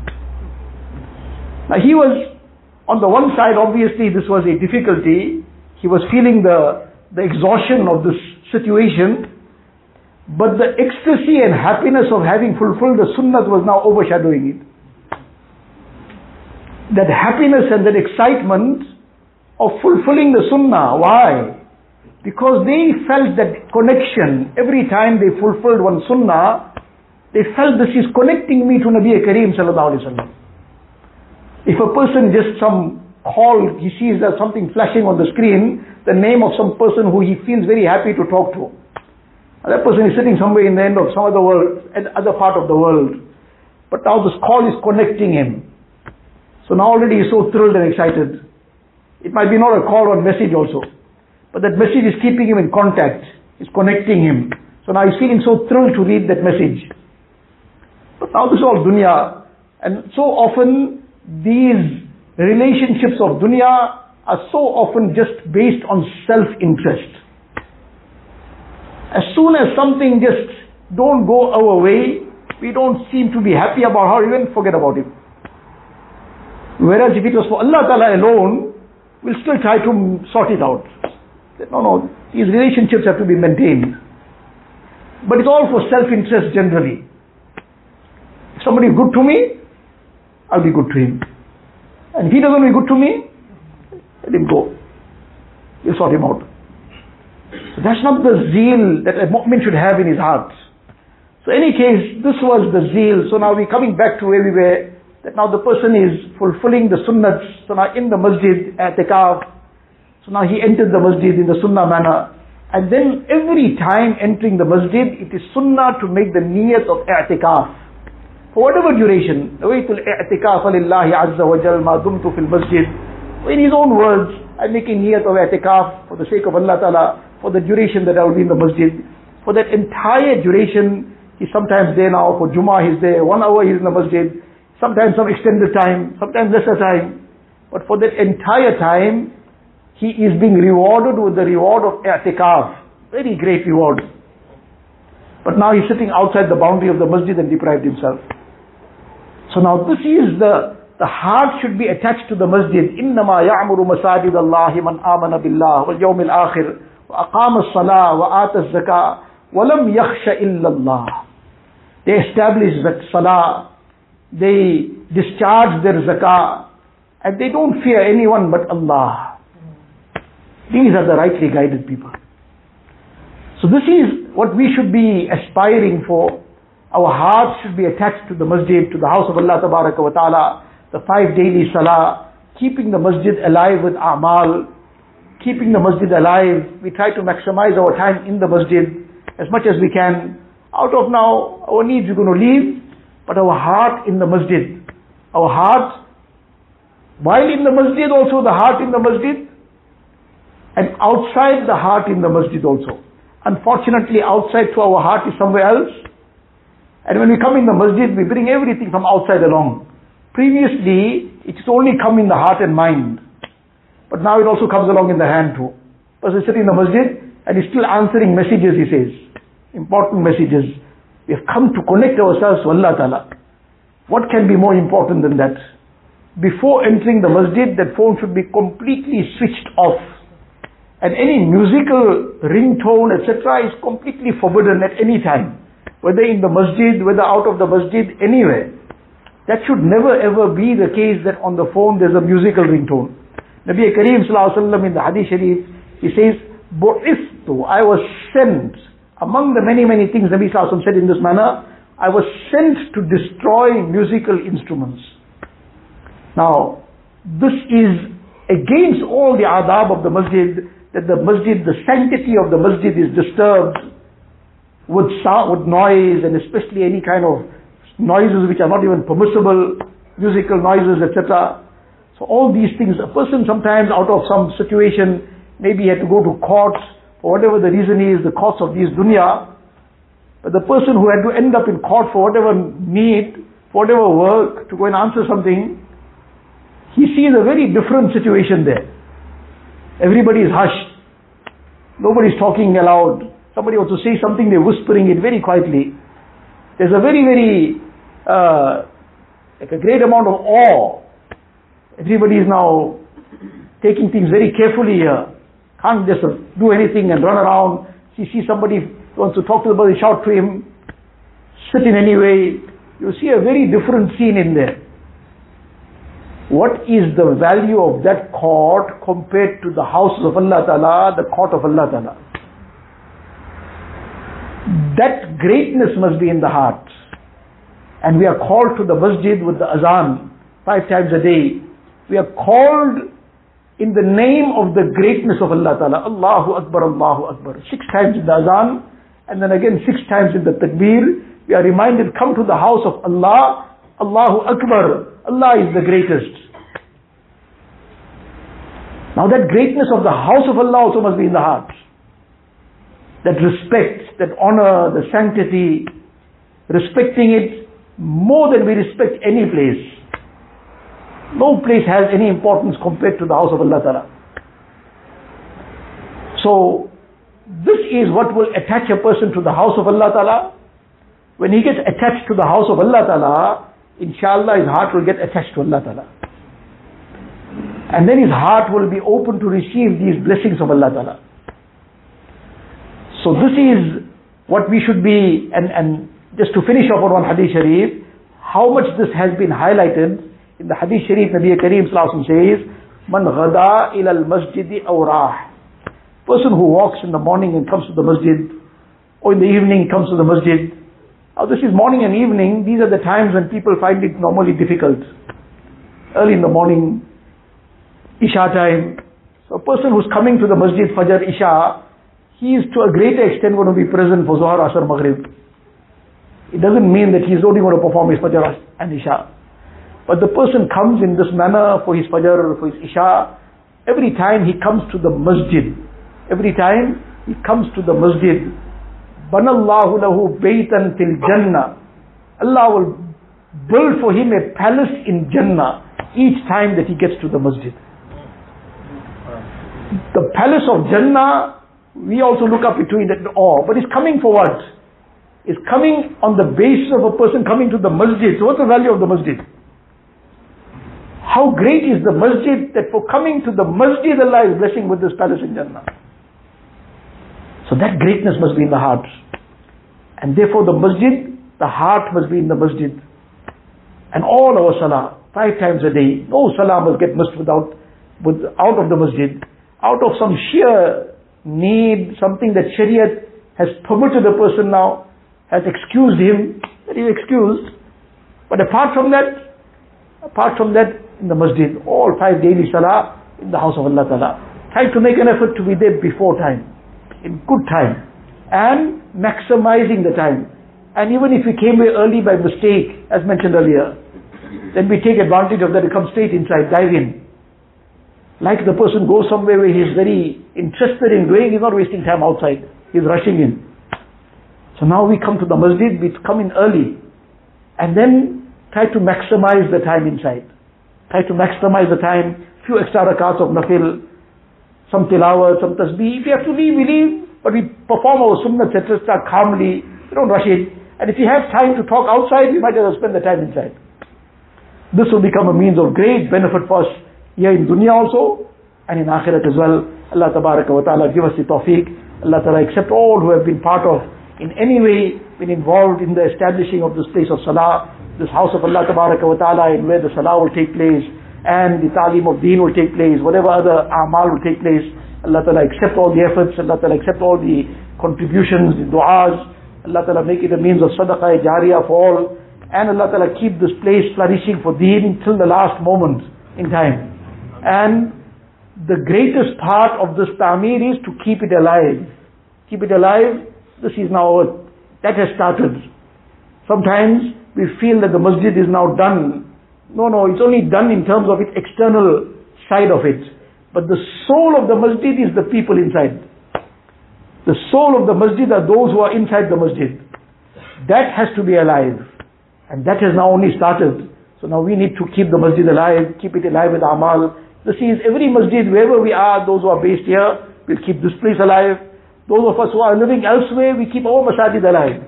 Now he was, on the one side obviously this was a difficulty, he was feeling the, the exhaustion of this situation, but the ecstasy and happiness of having fulfilled the sunnah was now overshadowing it. That happiness and that excitement of fulfilling the sunnah. Why? Because they felt that connection every time they fulfilled one sunnah, they felt this is connecting me to Nabi Kareem sallallahu alaihi wasallam. If a person just some call, he sees there's something flashing on the screen, the name of some person who he feels very happy to talk to. That person is sitting somewhere in the end of some other world, other part of the world. But now this call is connecting him. So now already he's so thrilled and excited. It might be not a call or message also. But that message is keeping him in contact. It's connecting him. So now he's feeling so thrilled to read that message. But now this is all dunya. And so often these relationships of dunya are so often just based on self-interest. As soon as something just don't go our way, we don't seem to be happy about how even forget about it. Whereas if it was for Allah Ta'ala alone, we'll still try to sort it out. No, no, these relationships have to be maintained. But it's all for self-interest generally. If somebody is good to me, I'll be good to him. And if he doesn't be good to me, let him go. We'll sort him out. So that's not the zeal that a mu'min should have in his heart. So any case, this was the zeal. So now we're coming back to where we were, that now the person is fulfilling the sunnahs. So now in the masjid, i'tikaf. So now he entered the masjid in the sunnah manner. And then every time entering the masjid, it is sunnah to make the niyat of i'tikaf. For whatever duration, nawaitul i'tikaf allah azza wa jal ma dumtu fil masjid. In his own words, I'm making niyat of i'tikaf for the sake of Allah Ta'ala, for the duration that I will be in the masjid. For that entire duration, he's sometimes there now, for Jummah he's there, one hour he's in the masjid, sometimes some extended time, sometimes lesser time. But for that entire time, he is being rewarded with the reward of i'tikaf. Very great reward. But now he's sitting outside the boundary of the masjid and deprived himself. So now this is the, the heart should be attached to the masjid. إِنَّمَا يَعْمُرُ مَسَاجِدَ اللَّهِ مَنْ آمَنَ بِاللَّهِ وَالْيَوْمِ الْآخِرِ وأقام الصلاة وآت الزكاة ولم يخش إلا الله They establish that salah, they discharge their zakah, and they don't fear anyone but Allah. These are the rightly guided people. So this is what we should be aspiring for. Our hearts should be attached to the masjid, to the house of Allah wa ta'ala, the five daily salah, keeping the masjid alive with a'mal, keeping the masjid alive. We try to maximize our time in the masjid as much as we can. Out of now, our needs are going to leave, but our heart in the masjid. Our heart, while in the masjid also, the heart in the masjid, and outside the heart in the masjid also. Unfortunately, outside to our heart is somewhere else. And when we come in the masjid, we bring everything from outside along. Previously, it's only come in the heart and mind. But now it also comes along in the hand too. Person sitting in the masjid and he's still answering messages, he says. Important messages. We have come to connect ourselves to Allah Ta'ala. What can be more important than that? Before entering the masjid, that phone should be completely switched off. And any musical ringtone, etc. is completely forbidden at any time. Whether in the masjid, whether out of the masjid, anywhere. That should never ever be the case that on the phone there's a musical ringtone. Nabi Kareem Sallallahu in the Hadith Sharif, he says, Bu'iftu, I was sent. Among the many, many things Nabi Sallallahu said in this manner, I was sent to destroy musical instruments. Now, this is against all the adab of the masjid, that the masjid, the sanctity of the masjid is disturbed with sound, with noise, and especially any kind of noises which are not even permissible, musical noises, etc. So all these things, a person sometimes out of some situation, maybe had to go to court for whatever the reason is, the cost of this dunya. But the person who had to end up in court for whatever need, for whatever work, to go and answer something, he sees a very different situation there. Everybody is hushed. Nobody is talking aloud. Somebody wants to say something, they're whispering it very quietly. There's a very, very, uh, like a great amount of awe. Everybody is now taking things very carefully here. Can't just do anything and run around. You see somebody wants to talk to the body, shout to him, sit in any way. You see a very different scene in there. What is the value of that court compared to the house of Allah Ta'ala, the court of Allah Ta'ala? That greatness must be in the heart. And we are called to the masjid with the azan five times a day. We are called in the name of the greatness of Allah Ta'ala. Allahu Akbar, Allahu Akbar. Six times in the azan, and then again six times in the takbir. We are reminded, come to the house of Allah, Allahu Akbar. Allah is the greatest. Now that greatness of the house of Allah also must be in the heart. That respect, that honor, the sanctity, respecting it more than we respect any place. No place has any importance compared to the house of Allah Ta'ala. So, this is what will attach a person to the house of Allah Ta'ala. When he gets attached to the house of Allah Ta'ala, inshallah his heart will get attached to Allah Ta'ala. And then his heart will be open to receive these blessings of Allah Ta'ala. So this is what we should be, and, and just to finish off on one hadith sharif, how much this has been highlighted in the Hadith Sharif, Nabi Kareem says, Man ghada ila al-masjidi awrah. Person who walks in the morning and comes to the masjid, or in the evening comes to the masjid. Now this is morning and evening, these are the times when people find it normally difficult. Early in the morning, Isha time. So a person who's coming to the masjid Fajr Isha, he is to a greater extent going to be present for Zohar, Asr, Maghrib. It doesn't mean that he's only going to perform his Fajr and Isha. But the person comes in this manner for his Fajr, for his Isha. Every time he comes to the masjid, every time he comes to the masjid, Banallahu lahu baytan fil Jannah. Allah will build for him a palace in Jannah each time that he gets to the masjid. The palace of Jannah, we also look up into it in awe, but it's coming for what? It's coming on the basis of a person coming to the masjid. So what's the value of the masjid? How great is the masjid that for coming to the masjid Allah is blessing with this palace in Jannah. So that greatness must be in the heart. And therefore the masjid, the heart must be in the masjid. And all our salah, five times a day, no salah must get missed without, with, out of the masjid. Out of some sheer need, something that Shariat has permitted the person now, has excused him, that he is excused. But apart from that, apart from that, in the masjid, all five daily salah in the house of Allah Ta'ala. Try to make an effort to be there before time, in good time, and maximizing the time. And even if we came here early by mistake, as mentioned earlier, then we take advantage of that and come straight inside, dive in. Like the person goes somewhere where he's very interested in going, he's not wasting time outside, he's rushing in. So now we come to the masjid, we come in early, and then try to maximize the time inside. Try to maximize the time, few extra rakats of nafil, some tilawat, some tasbih. If you have to leave, we leave. But we perform our sunnah, etc. calmly. We don't rush it. And if you have time to talk outside, we might as well spend the time inside. This will become a means of great benefit for us here in dunya also and in akhirat as well. Allah tabaraka wa ta'ala give us the tawfiq. Allah ta'ala accept all who have been part of, in any way, been involved in the establishing of this place of salah this house of Allah Tabaraka wa Ta'ala and where the salah will take place and the talim of deen will take place, whatever other amal will take place. Allah Ta'ala accept all the efforts, Allah Ta'ala accept all the contributions, the du'as, Allah Ta'ala make it a means of sadaqah jariyah for all and Allah Ta'ala keep this place flourishing for deen till the last moment in time. And the greatest part of this ta'mir is to keep it alive. Keep it alive, this is now, that has started. Sometimes we feel that the masjid is now done. No, no, it's only done in terms of its external side of it. But the soul of the masjid is the people inside. The soul of the masjid are those who are inside the masjid. That has to be alive. And that has now only started. So now we need to keep the masjid alive, keep it alive with amal. This is every masjid, wherever we are, those who are based here, we'll keep this place alive. Those of us who are living elsewhere, we keep our masajid alive.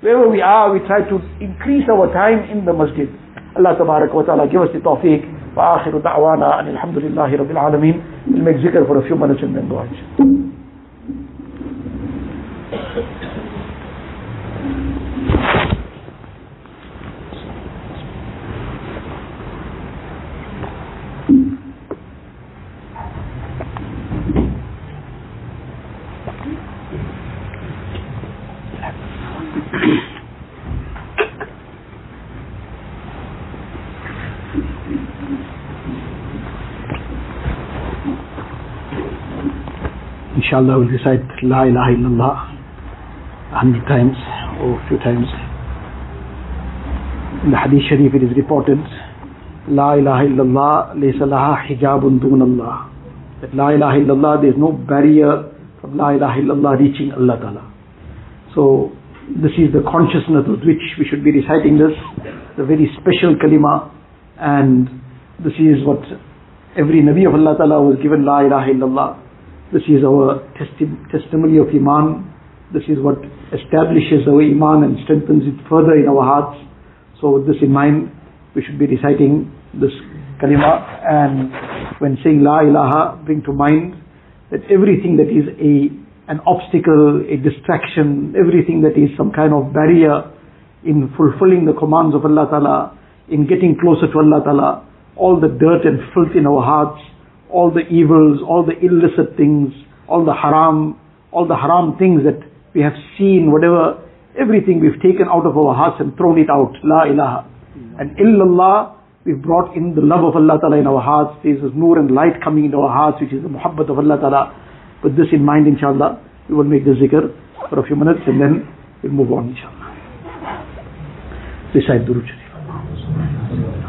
Wherever we are, we try to increase our time in the masjid. Allah tabarak wa ta'ala give us the tawfiq. وآخر دعوانا أن الحمد لله رب العالمين We'll make zikr for a few minutes and then go on. Inshallah, we'll recite La ilaha illallah a hundred times or a few times. In the Hadith Sharif, it is reported, La ilaha illallah, laysa laha hijabun dun Allah. That La ilaha illallah, there is no barrier from La ilaha illallah reaching Allah Ta'ala. So, this is the consciousness with which we should be reciting this, the very special kalima, and this is what every Nabi of Allah Ta'ala was given La ilaha illallah. This is our testi- testimony of Iman. This is what establishes our Iman and strengthens it further in our hearts. So with this in mind, we should be reciting this kalima and when saying La ilaha, bring to mind that everything that is a an obstacle, a distraction, everything that is some kind of barrier in fulfilling the commands of Allah Ta'ala, in getting closer to Allah Ta'ala, all the dirt and filth in our hearts, all the evils, all the illicit things, all the haram, all the haram things that we have seen, whatever, everything we've taken out of our hearts and thrown it out. La ilaha. And illallah, we've brought in the love of Allah Ta'ala in our hearts. There's this nur and light coming into our hearts, which is the muhabbat of Allah Ta'ala. With this in mind, inshallah, we will make the zikr for a few minutes and then we'll move on, inshallah. Recite Durood Sharif.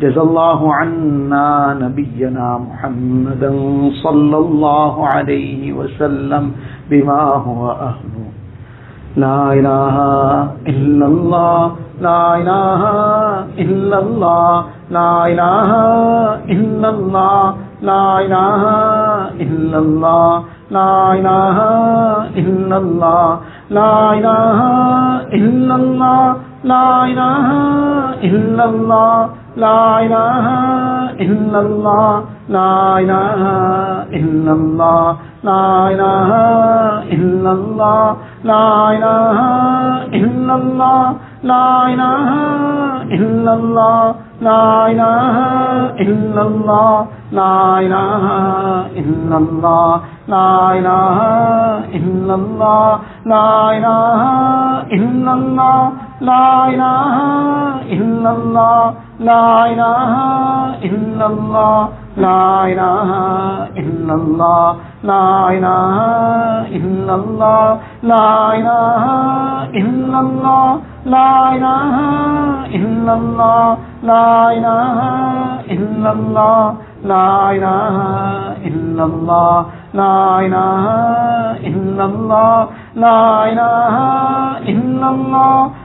جز اللہ عنا نبینا محمدا صلی اللہ علیہ وسلم بما هو اہلو لا الہ الا اللہ، لا الہ الا اللہ، لا الہ الا اللہ، لا الہ الا اللہ، لا الہ الا اللہ، لا الہ الا اللہ، لا الہ الا اللہ لا إله إلا الله لا إله إلا الله لا إله إلا الله لا إله إلا الله لا إله إلا الله لا إله إلا الله لا إله إلا الله لا إله إلا الله لا إله إلا الله لا إله إلا الله لا الہ الا اللہ لا الہ الا اللہ لا الہ الا اللہ لا الہ الا اللہ لا الہ الا اللہ لا الہ الا اللہ لا الہ الا اللہ لا الہ الا اللہ لا الہ الا اللہ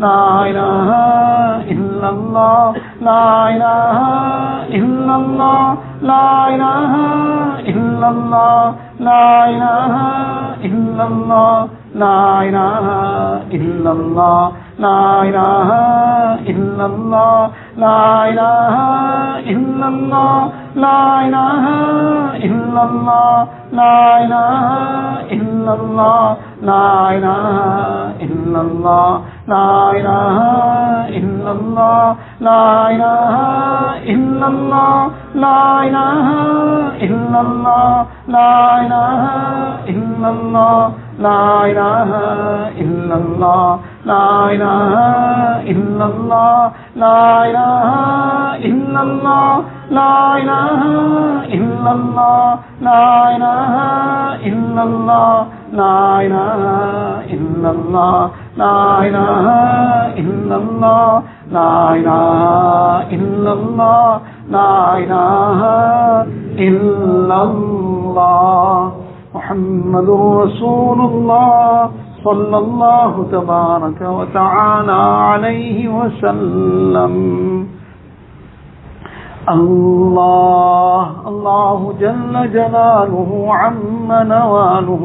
لا إله إلا الله لا إله إلا الله لا إله إلا الله لا إله إلا الله لا إله إلا الله لا إله إلا الله لا إله إلا الله لا إله إلا الله لا إله إلا الله لا إله إلا الله لا إله إلا الله لا إله إلا الله لا إله إلا الله لا إله إلا الله لا إله إلا الله لا إله إلا الله لا إله إلا الله لا إله إلا الله لا إله إلا الله لا إله إلا الله لا إله إلا الله لا إله إلا الله لا إله إلا الله محمد رسول الله صلى الله تبارك وتعالى عليه وسلم. الله الله جل جلاله عم نواله.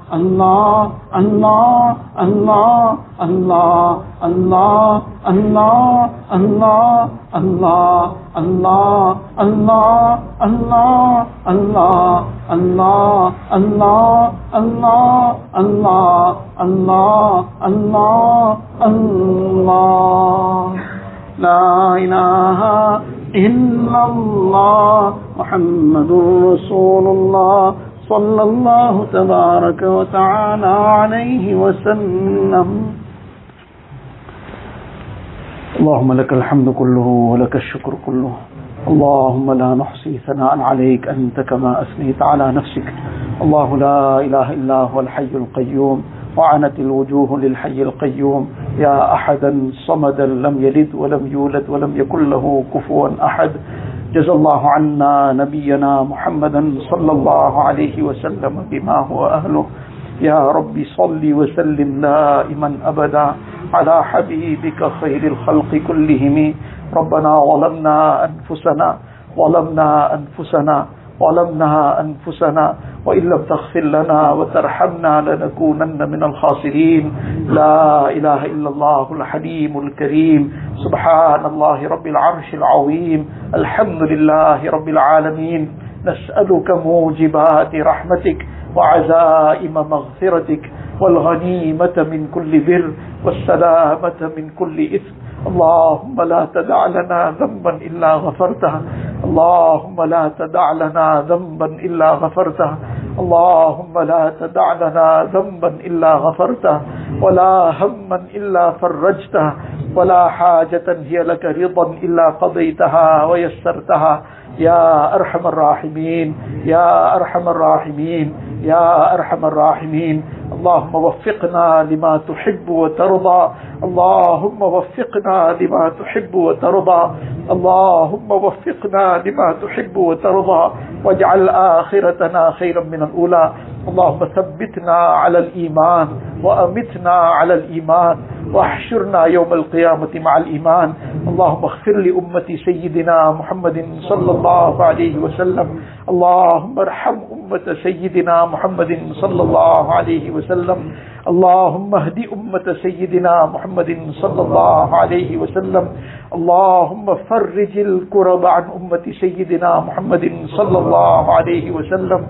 اللہ اللہ اللہ اللہ اللہ اللہ اللہ اللہ اللہ اللہ اللہ اللہ اللہ اللہ اللہ اللہ اللہ اللہ اللہ لا الہ الا اللہ محمد رسول اللہ صلى الله تبارك وتعالى عليه وسلم. اللهم لك الحمد كله ولك الشكر كله. اللهم لا نحصي ثناء عليك أنت كما أثنيت على نفسك. الله لا إله إلا هو الحي القيوم. وعنت الوجوه للحي القيوم. يا أحدا صمدا لم يلد ولم يولد ولم يكن له كفوا أحد. جزا الله عنا نبينا محمدا صلى الله عليه وسلم بما هو أهله. يا رب صل وسلم دائما أبدا على حبيبك خير الخلق كلهم. ربنا ظلمنا أنفسنا ظلمنا أنفسنا. ظلمنا أنفسنا وإن لم تغفر لنا وترحمنا لنكونن من الخاسرين. لا إله إلا الله الحليم الكريم. سبحان الله رب العرش العظيم. الحمد لله رب العالمين. نسألك موجبات رحمتك وعزائم مغفرتك والغنيمة من كل بر والسلامة من كل إثم اللهم لا تدع لنا ذنبا إلا غفرته. اللهم لا تدع لنا ذنبا إلا غفرته. اللهم لا تدع لنا ذنبا إلا غفرته. ولا هما إلا فرجته. ولا حاجة هي لك رضا إلا قضيتها ويسرتها. يا أرحم الراحمين. يا أرحم الراحمين. يا أرحم الراحمين. اللهم وفقنا لما تحب وترضى. اللهم وفقنا لما تحب وترضى. اللهم وفقنا لما تحب وترضى. واجعل آخرتنا خيرا من الأولى. اللهم ثبتنا على الإيمان وأمتنا على الإيمان. واحشرنا يوم القيامة مع الإيمان. اللهم اغفر لأمة سيدنا محمد صلى الله عليه وسلم. اللهم ارحم أمة سيدنا محمد صلى الله عليه وسلم. اللهم اهد أمة سيدنا محمد صلى الله عليه وسلم. اللهم فرج الكرب عن أمة سيدنا محمد صلى الله عليه وسلم.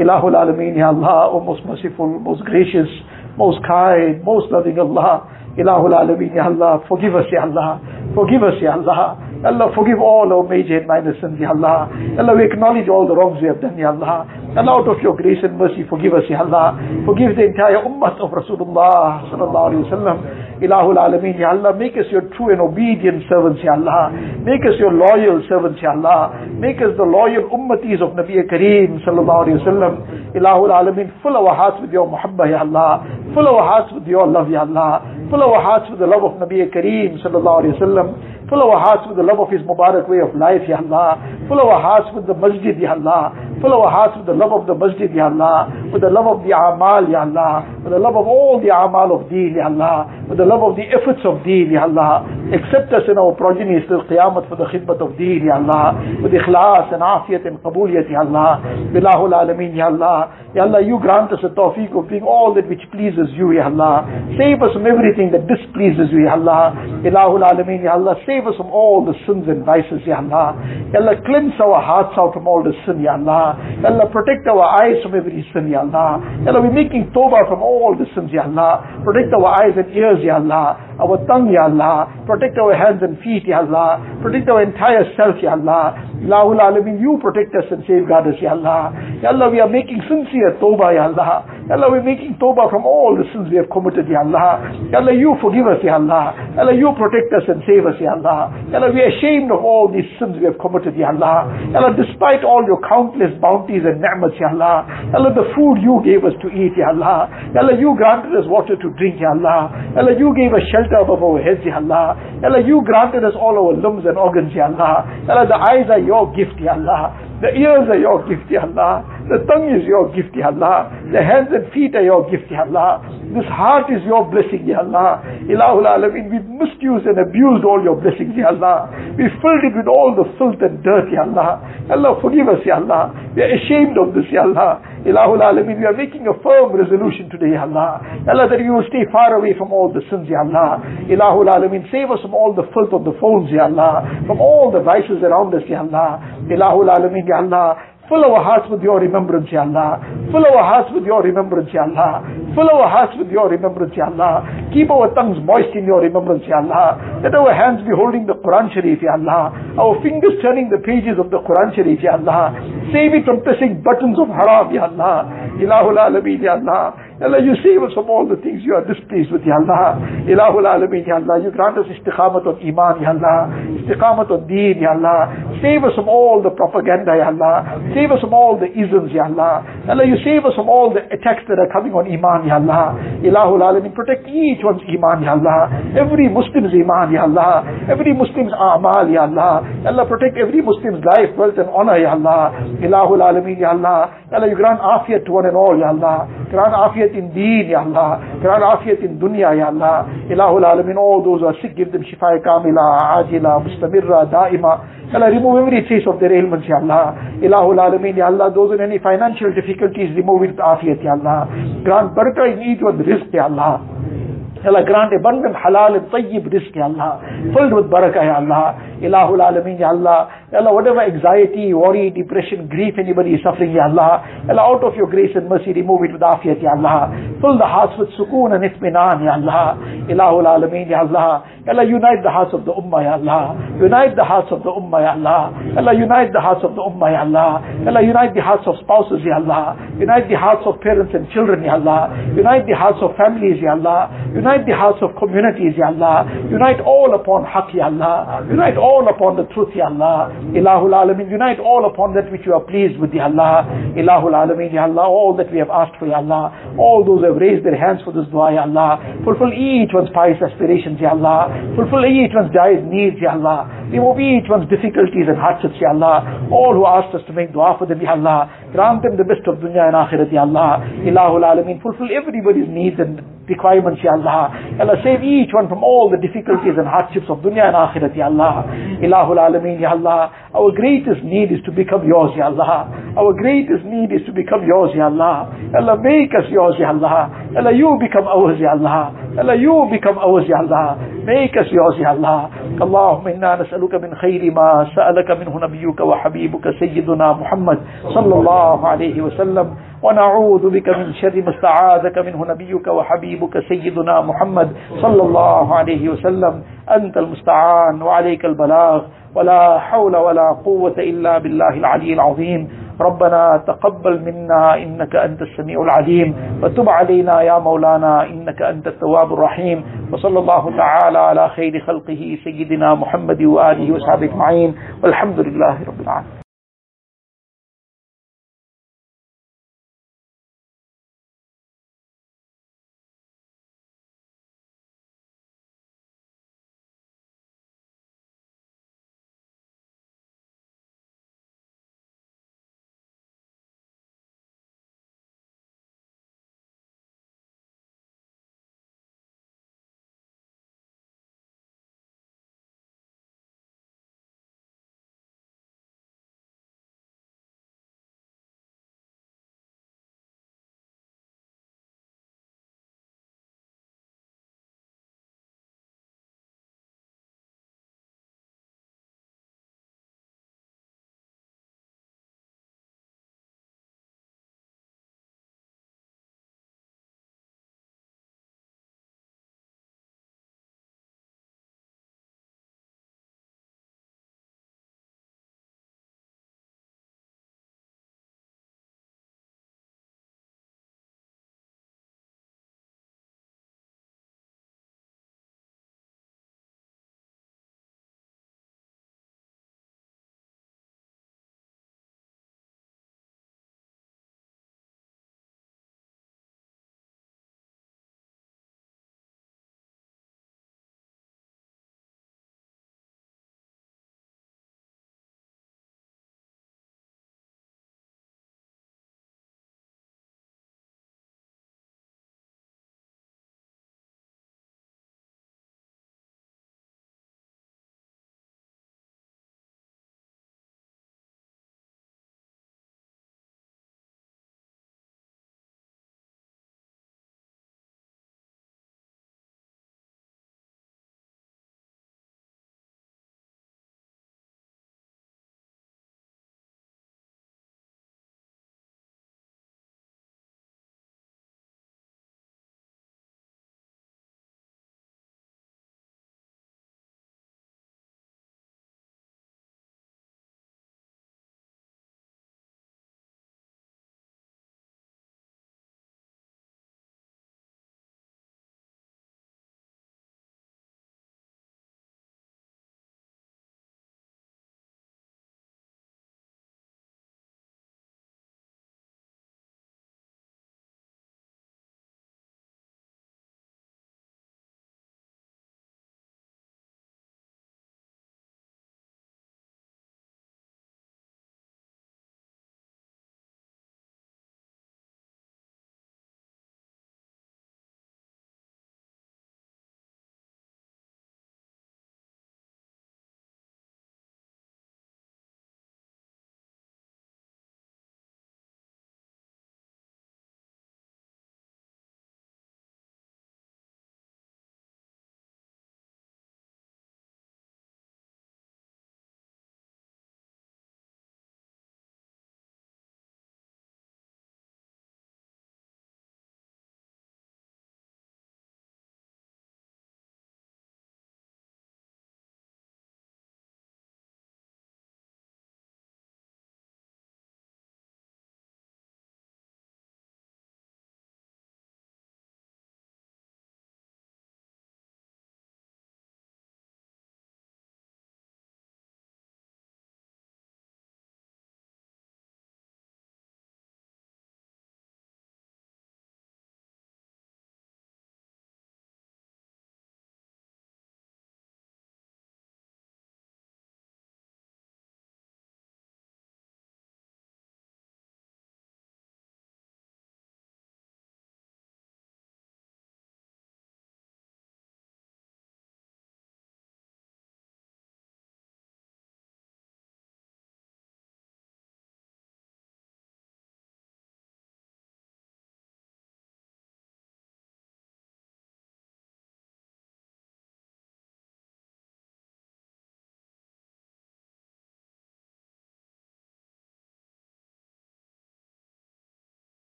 إله العالمين يا الله most merciful, most gracious, most kind, most loving Allah. إله العالمين يا الله forgive us يا الله forgive us يا الله. Allah, forgive all our major and minor sins, Ya Allah. Allah, we acknowledge all the wrongs we have done, Ya Allah. And out of your grace and mercy, forgive us, Ya Allah. Forgive the entire ummah of Rasulullah sallallahu alayhi wa sallam. Ilahul Alameen, Ya Allah, make us your true and obedient servants, Ya Allah. Make us your loyal servants, Ya Allah. Make us the loyal ummatis of Nabi Kareem, sallallahu alayhi wa sallam. Ilahul Alameen, fill our hearts with your muhabbah, Ya Allah. Fill our hearts with your love, Ya Allah. Fill our hearts with the love of Nabi Kareem, sallallahu alayhi wa sallam. Fill our hearts with the love of His Mubarak way of life, Ya Allah. Fill our hearts with the masjid, Ya Allah. Fill our hearts with the love of the masjid, Ya Allah. With the love of the amal, Ya Allah. With the love of all the amal of deen, Ya Allah. With the love of the efforts of deen, Ya Allah. Accept us in our progeny till qiyamah for the khidmat of deen, Ya Allah. With ikhlas and afiyat and qabuliyat, Ya Allah. Bilahul alameen, Ya Allah. Ya Allah, you grant us a tawfiq of doing all that which pleases you, Ya Allah. Save us from everything that displeases you, Ya Allah. Ilahul alameen, Ya Allah. Save us from all the sins and vices, Ya Allah. Ya Allah, cleanse our hearts out from all the sin, Ya Allah. Ya Allah, protect our eyes from every sin, Ya Allah. Ya Allah, we're making tawbah from all the sins, Ya Allah. Protect our eyes and ears, Ya Allah. Our tongue, Ya Allah. Protect our hands and feet, Ya Allah. Protect our entire self, Ya Allah. Ilahul alameen, you protect us and safeguard us, Ya Allah. Ya Allah, we are making sincere tawbah, Ya Allah. Ya Allah, we're making tawbah from all the sins we have committed, Ya Allah. Ya Allah, you forgive us, Ya Allah. Ya Allah, you protect us and save us, Ya Allah. Ya Allah, we are ashamed of all these sins we have committed, Ya Allah. Ya Allah, despite all your countless bounties and ni'mats, Ya Allah. Ya Allah, the food you gave us to eat, Ya Allah. Ya Allah, you granted us water to drink, Ya Allah. Ya Allah, you gave us shelter above our heads, Ya Allah. Ya Allah, you granted us all our limbs and organs, Ya Allah. Ya Allah, the eyes are your gift, Ya Allah. The ears are your gift, Ya Allah. The tongue is your gift, Ya Allah. The hands and feet are your gift, Ya Allah. This heart is your blessing, Ya Allah. Ilahul Alameen, we've misused and abused all your blessings, Ya Allah. We filled it with all the filth and dirt, Ya Allah. Allah, forgive us, Ya Allah. We are ashamed of this, Ya Allah. Ilahul Alameen, we are making a firm resolution today, Allah. Allah, that you will stay far away from all the sins, Ya Allah. Ilahul Alameen, save us from all the filth of the phones, Ya Allah. From all the vices around us, Ya Allah. Ilahul Alameen, Ya Allah. Fill our hearts with your remembrance, Ya Allah. Fill our hearts with your remembrance, Ya Allah. Fill our hearts with your remembrance, Ya Allah. Keep our tongues moist in your remembrance, Ya Allah. Let our hands be holding the Quran Sharif, Ya Allah. Our fingers turning the pages of the Quran Sharif, Ya Allah. Save it from pressing buttons of haram, Ya Allah. Ilahul Alameen, Ya Allah. Allah, you save us from all the things you are displeased with, Ya Allah. Ilahul Alameen, Ya Allah. You grant us istiqamat on Iman, Ya Allah. Istiqamat on Deen, Ya Allah. Save us from all the propaganda, Ya Allah. Save us from all the isms, Ya Allah. Allah, you save us from all the attacks that are coming on Iman, Ya Allah. Ilahul Alameen, protect each one's Iman, Ya Allah. Every Muslim's Iman, Ya Allah. Every Muslim's A'mal, Ya Allah. Allah, protect every Muslim's life, wealth and honor, Ya Allah. Ilahul Alameen, Ya Allah. Allah, you grant afiyat to one and all, Ya Allah. Grant afiyat in deen, Ya Allah. Grant afiyat in dunya, Ya Allah. Ilahul Alameen, all those who are sick, give them shifa kamila, ajila, mustamirra, daima. Allah, remove every trace of their ailments, Ya Allah. Ilahul العالمین، یا اللہ دوزن any financial difficulties remove difficulties ریمولی یا اللہ. گرانٹ بڑک ریسک اللہ. اللہ گرانٹ ابنڈنٹ حلال طیب رزق یا اللہ. فلڈ ود بند یا اللہ. الہ العالمین یا اللہ. Allah, whatever anxiety, worry, depression, grief anybody is suffering, Ya Allah. Allah, out of your grace and mercy, remove it with afiyat, Ya Allah. Fill the hearts with sukoon and itminan, Ya Allah. Ilahul Alameen, Ya Allah. Allah, unite the hearts of the ummah, Ya Allah. Unite the hearts of the ummah, Ya Allah. Allah, unite the hearts of the ummah, Ya Allah. Allah, unite the hearts of spouses, Ya Allah. Unite the hearts of parents and children, Ya Allah. Unite the hearts of families, Ya Allah. Unite the hearts of communities, Ya Allah. Unite all upon haqq, Ya Allah. Unite all upon the truth, Ya Allah. Ilahul Alameen, unite all upon that which you are pleased with, Ya Allah. Ilahul Alameen, Ya Allah. All that we have asked for, Ya Allah. All those who have raised their hands for this dua, Ya Allah. Fulfill each one's pious aspirations, Ya Allah. Fulfill each one's dire needs, Ya Allah. Remove each one's difficulties and hardships, Ya Allah. All who asked us to make dua for them, Ya Allah. Grant them the best of dunya and akhirat, Ya Allah. Ilahul Alameen. Fulfill everybody's needs and requirements, Ya Allah. Ya Allah, save each one from all the difficulties and hardships of dunya and akhirat, Ya Allah. Ilahul Alameen, Ya Allah. Our greatest need is to become yours, Ya Allah. Our greatest need is to become yours, Ya Allah. Ya Allah, make us yours, Ya Allah. Ya Allah, you become ours, Ya Allah. Ya Allah, you become ours, Ya Allah. Make us yours, Ya Allah. اللهم إنا نسألك من خير ما سألك منه نبيك وحبيبك سيدنا محمد صلى الله عليه وسلم ونعوذ بك من شر ما استعاذك منه نبيك وحبيبك سيدنا محمد صلى الله عليه وسلم أنت المستعان وعليك البلاغ ولا حول ولا قوة إلا بالله العلي العظيم ربنا تقبل منا إنك أنت السميع العليم وتب علينا يا مولانا إنك أنت التواب الرحيم وصلى الله تعالى على خير خلقه سيدنا محمد وآله وصحبه أجمعين والحمد لله رب العالمين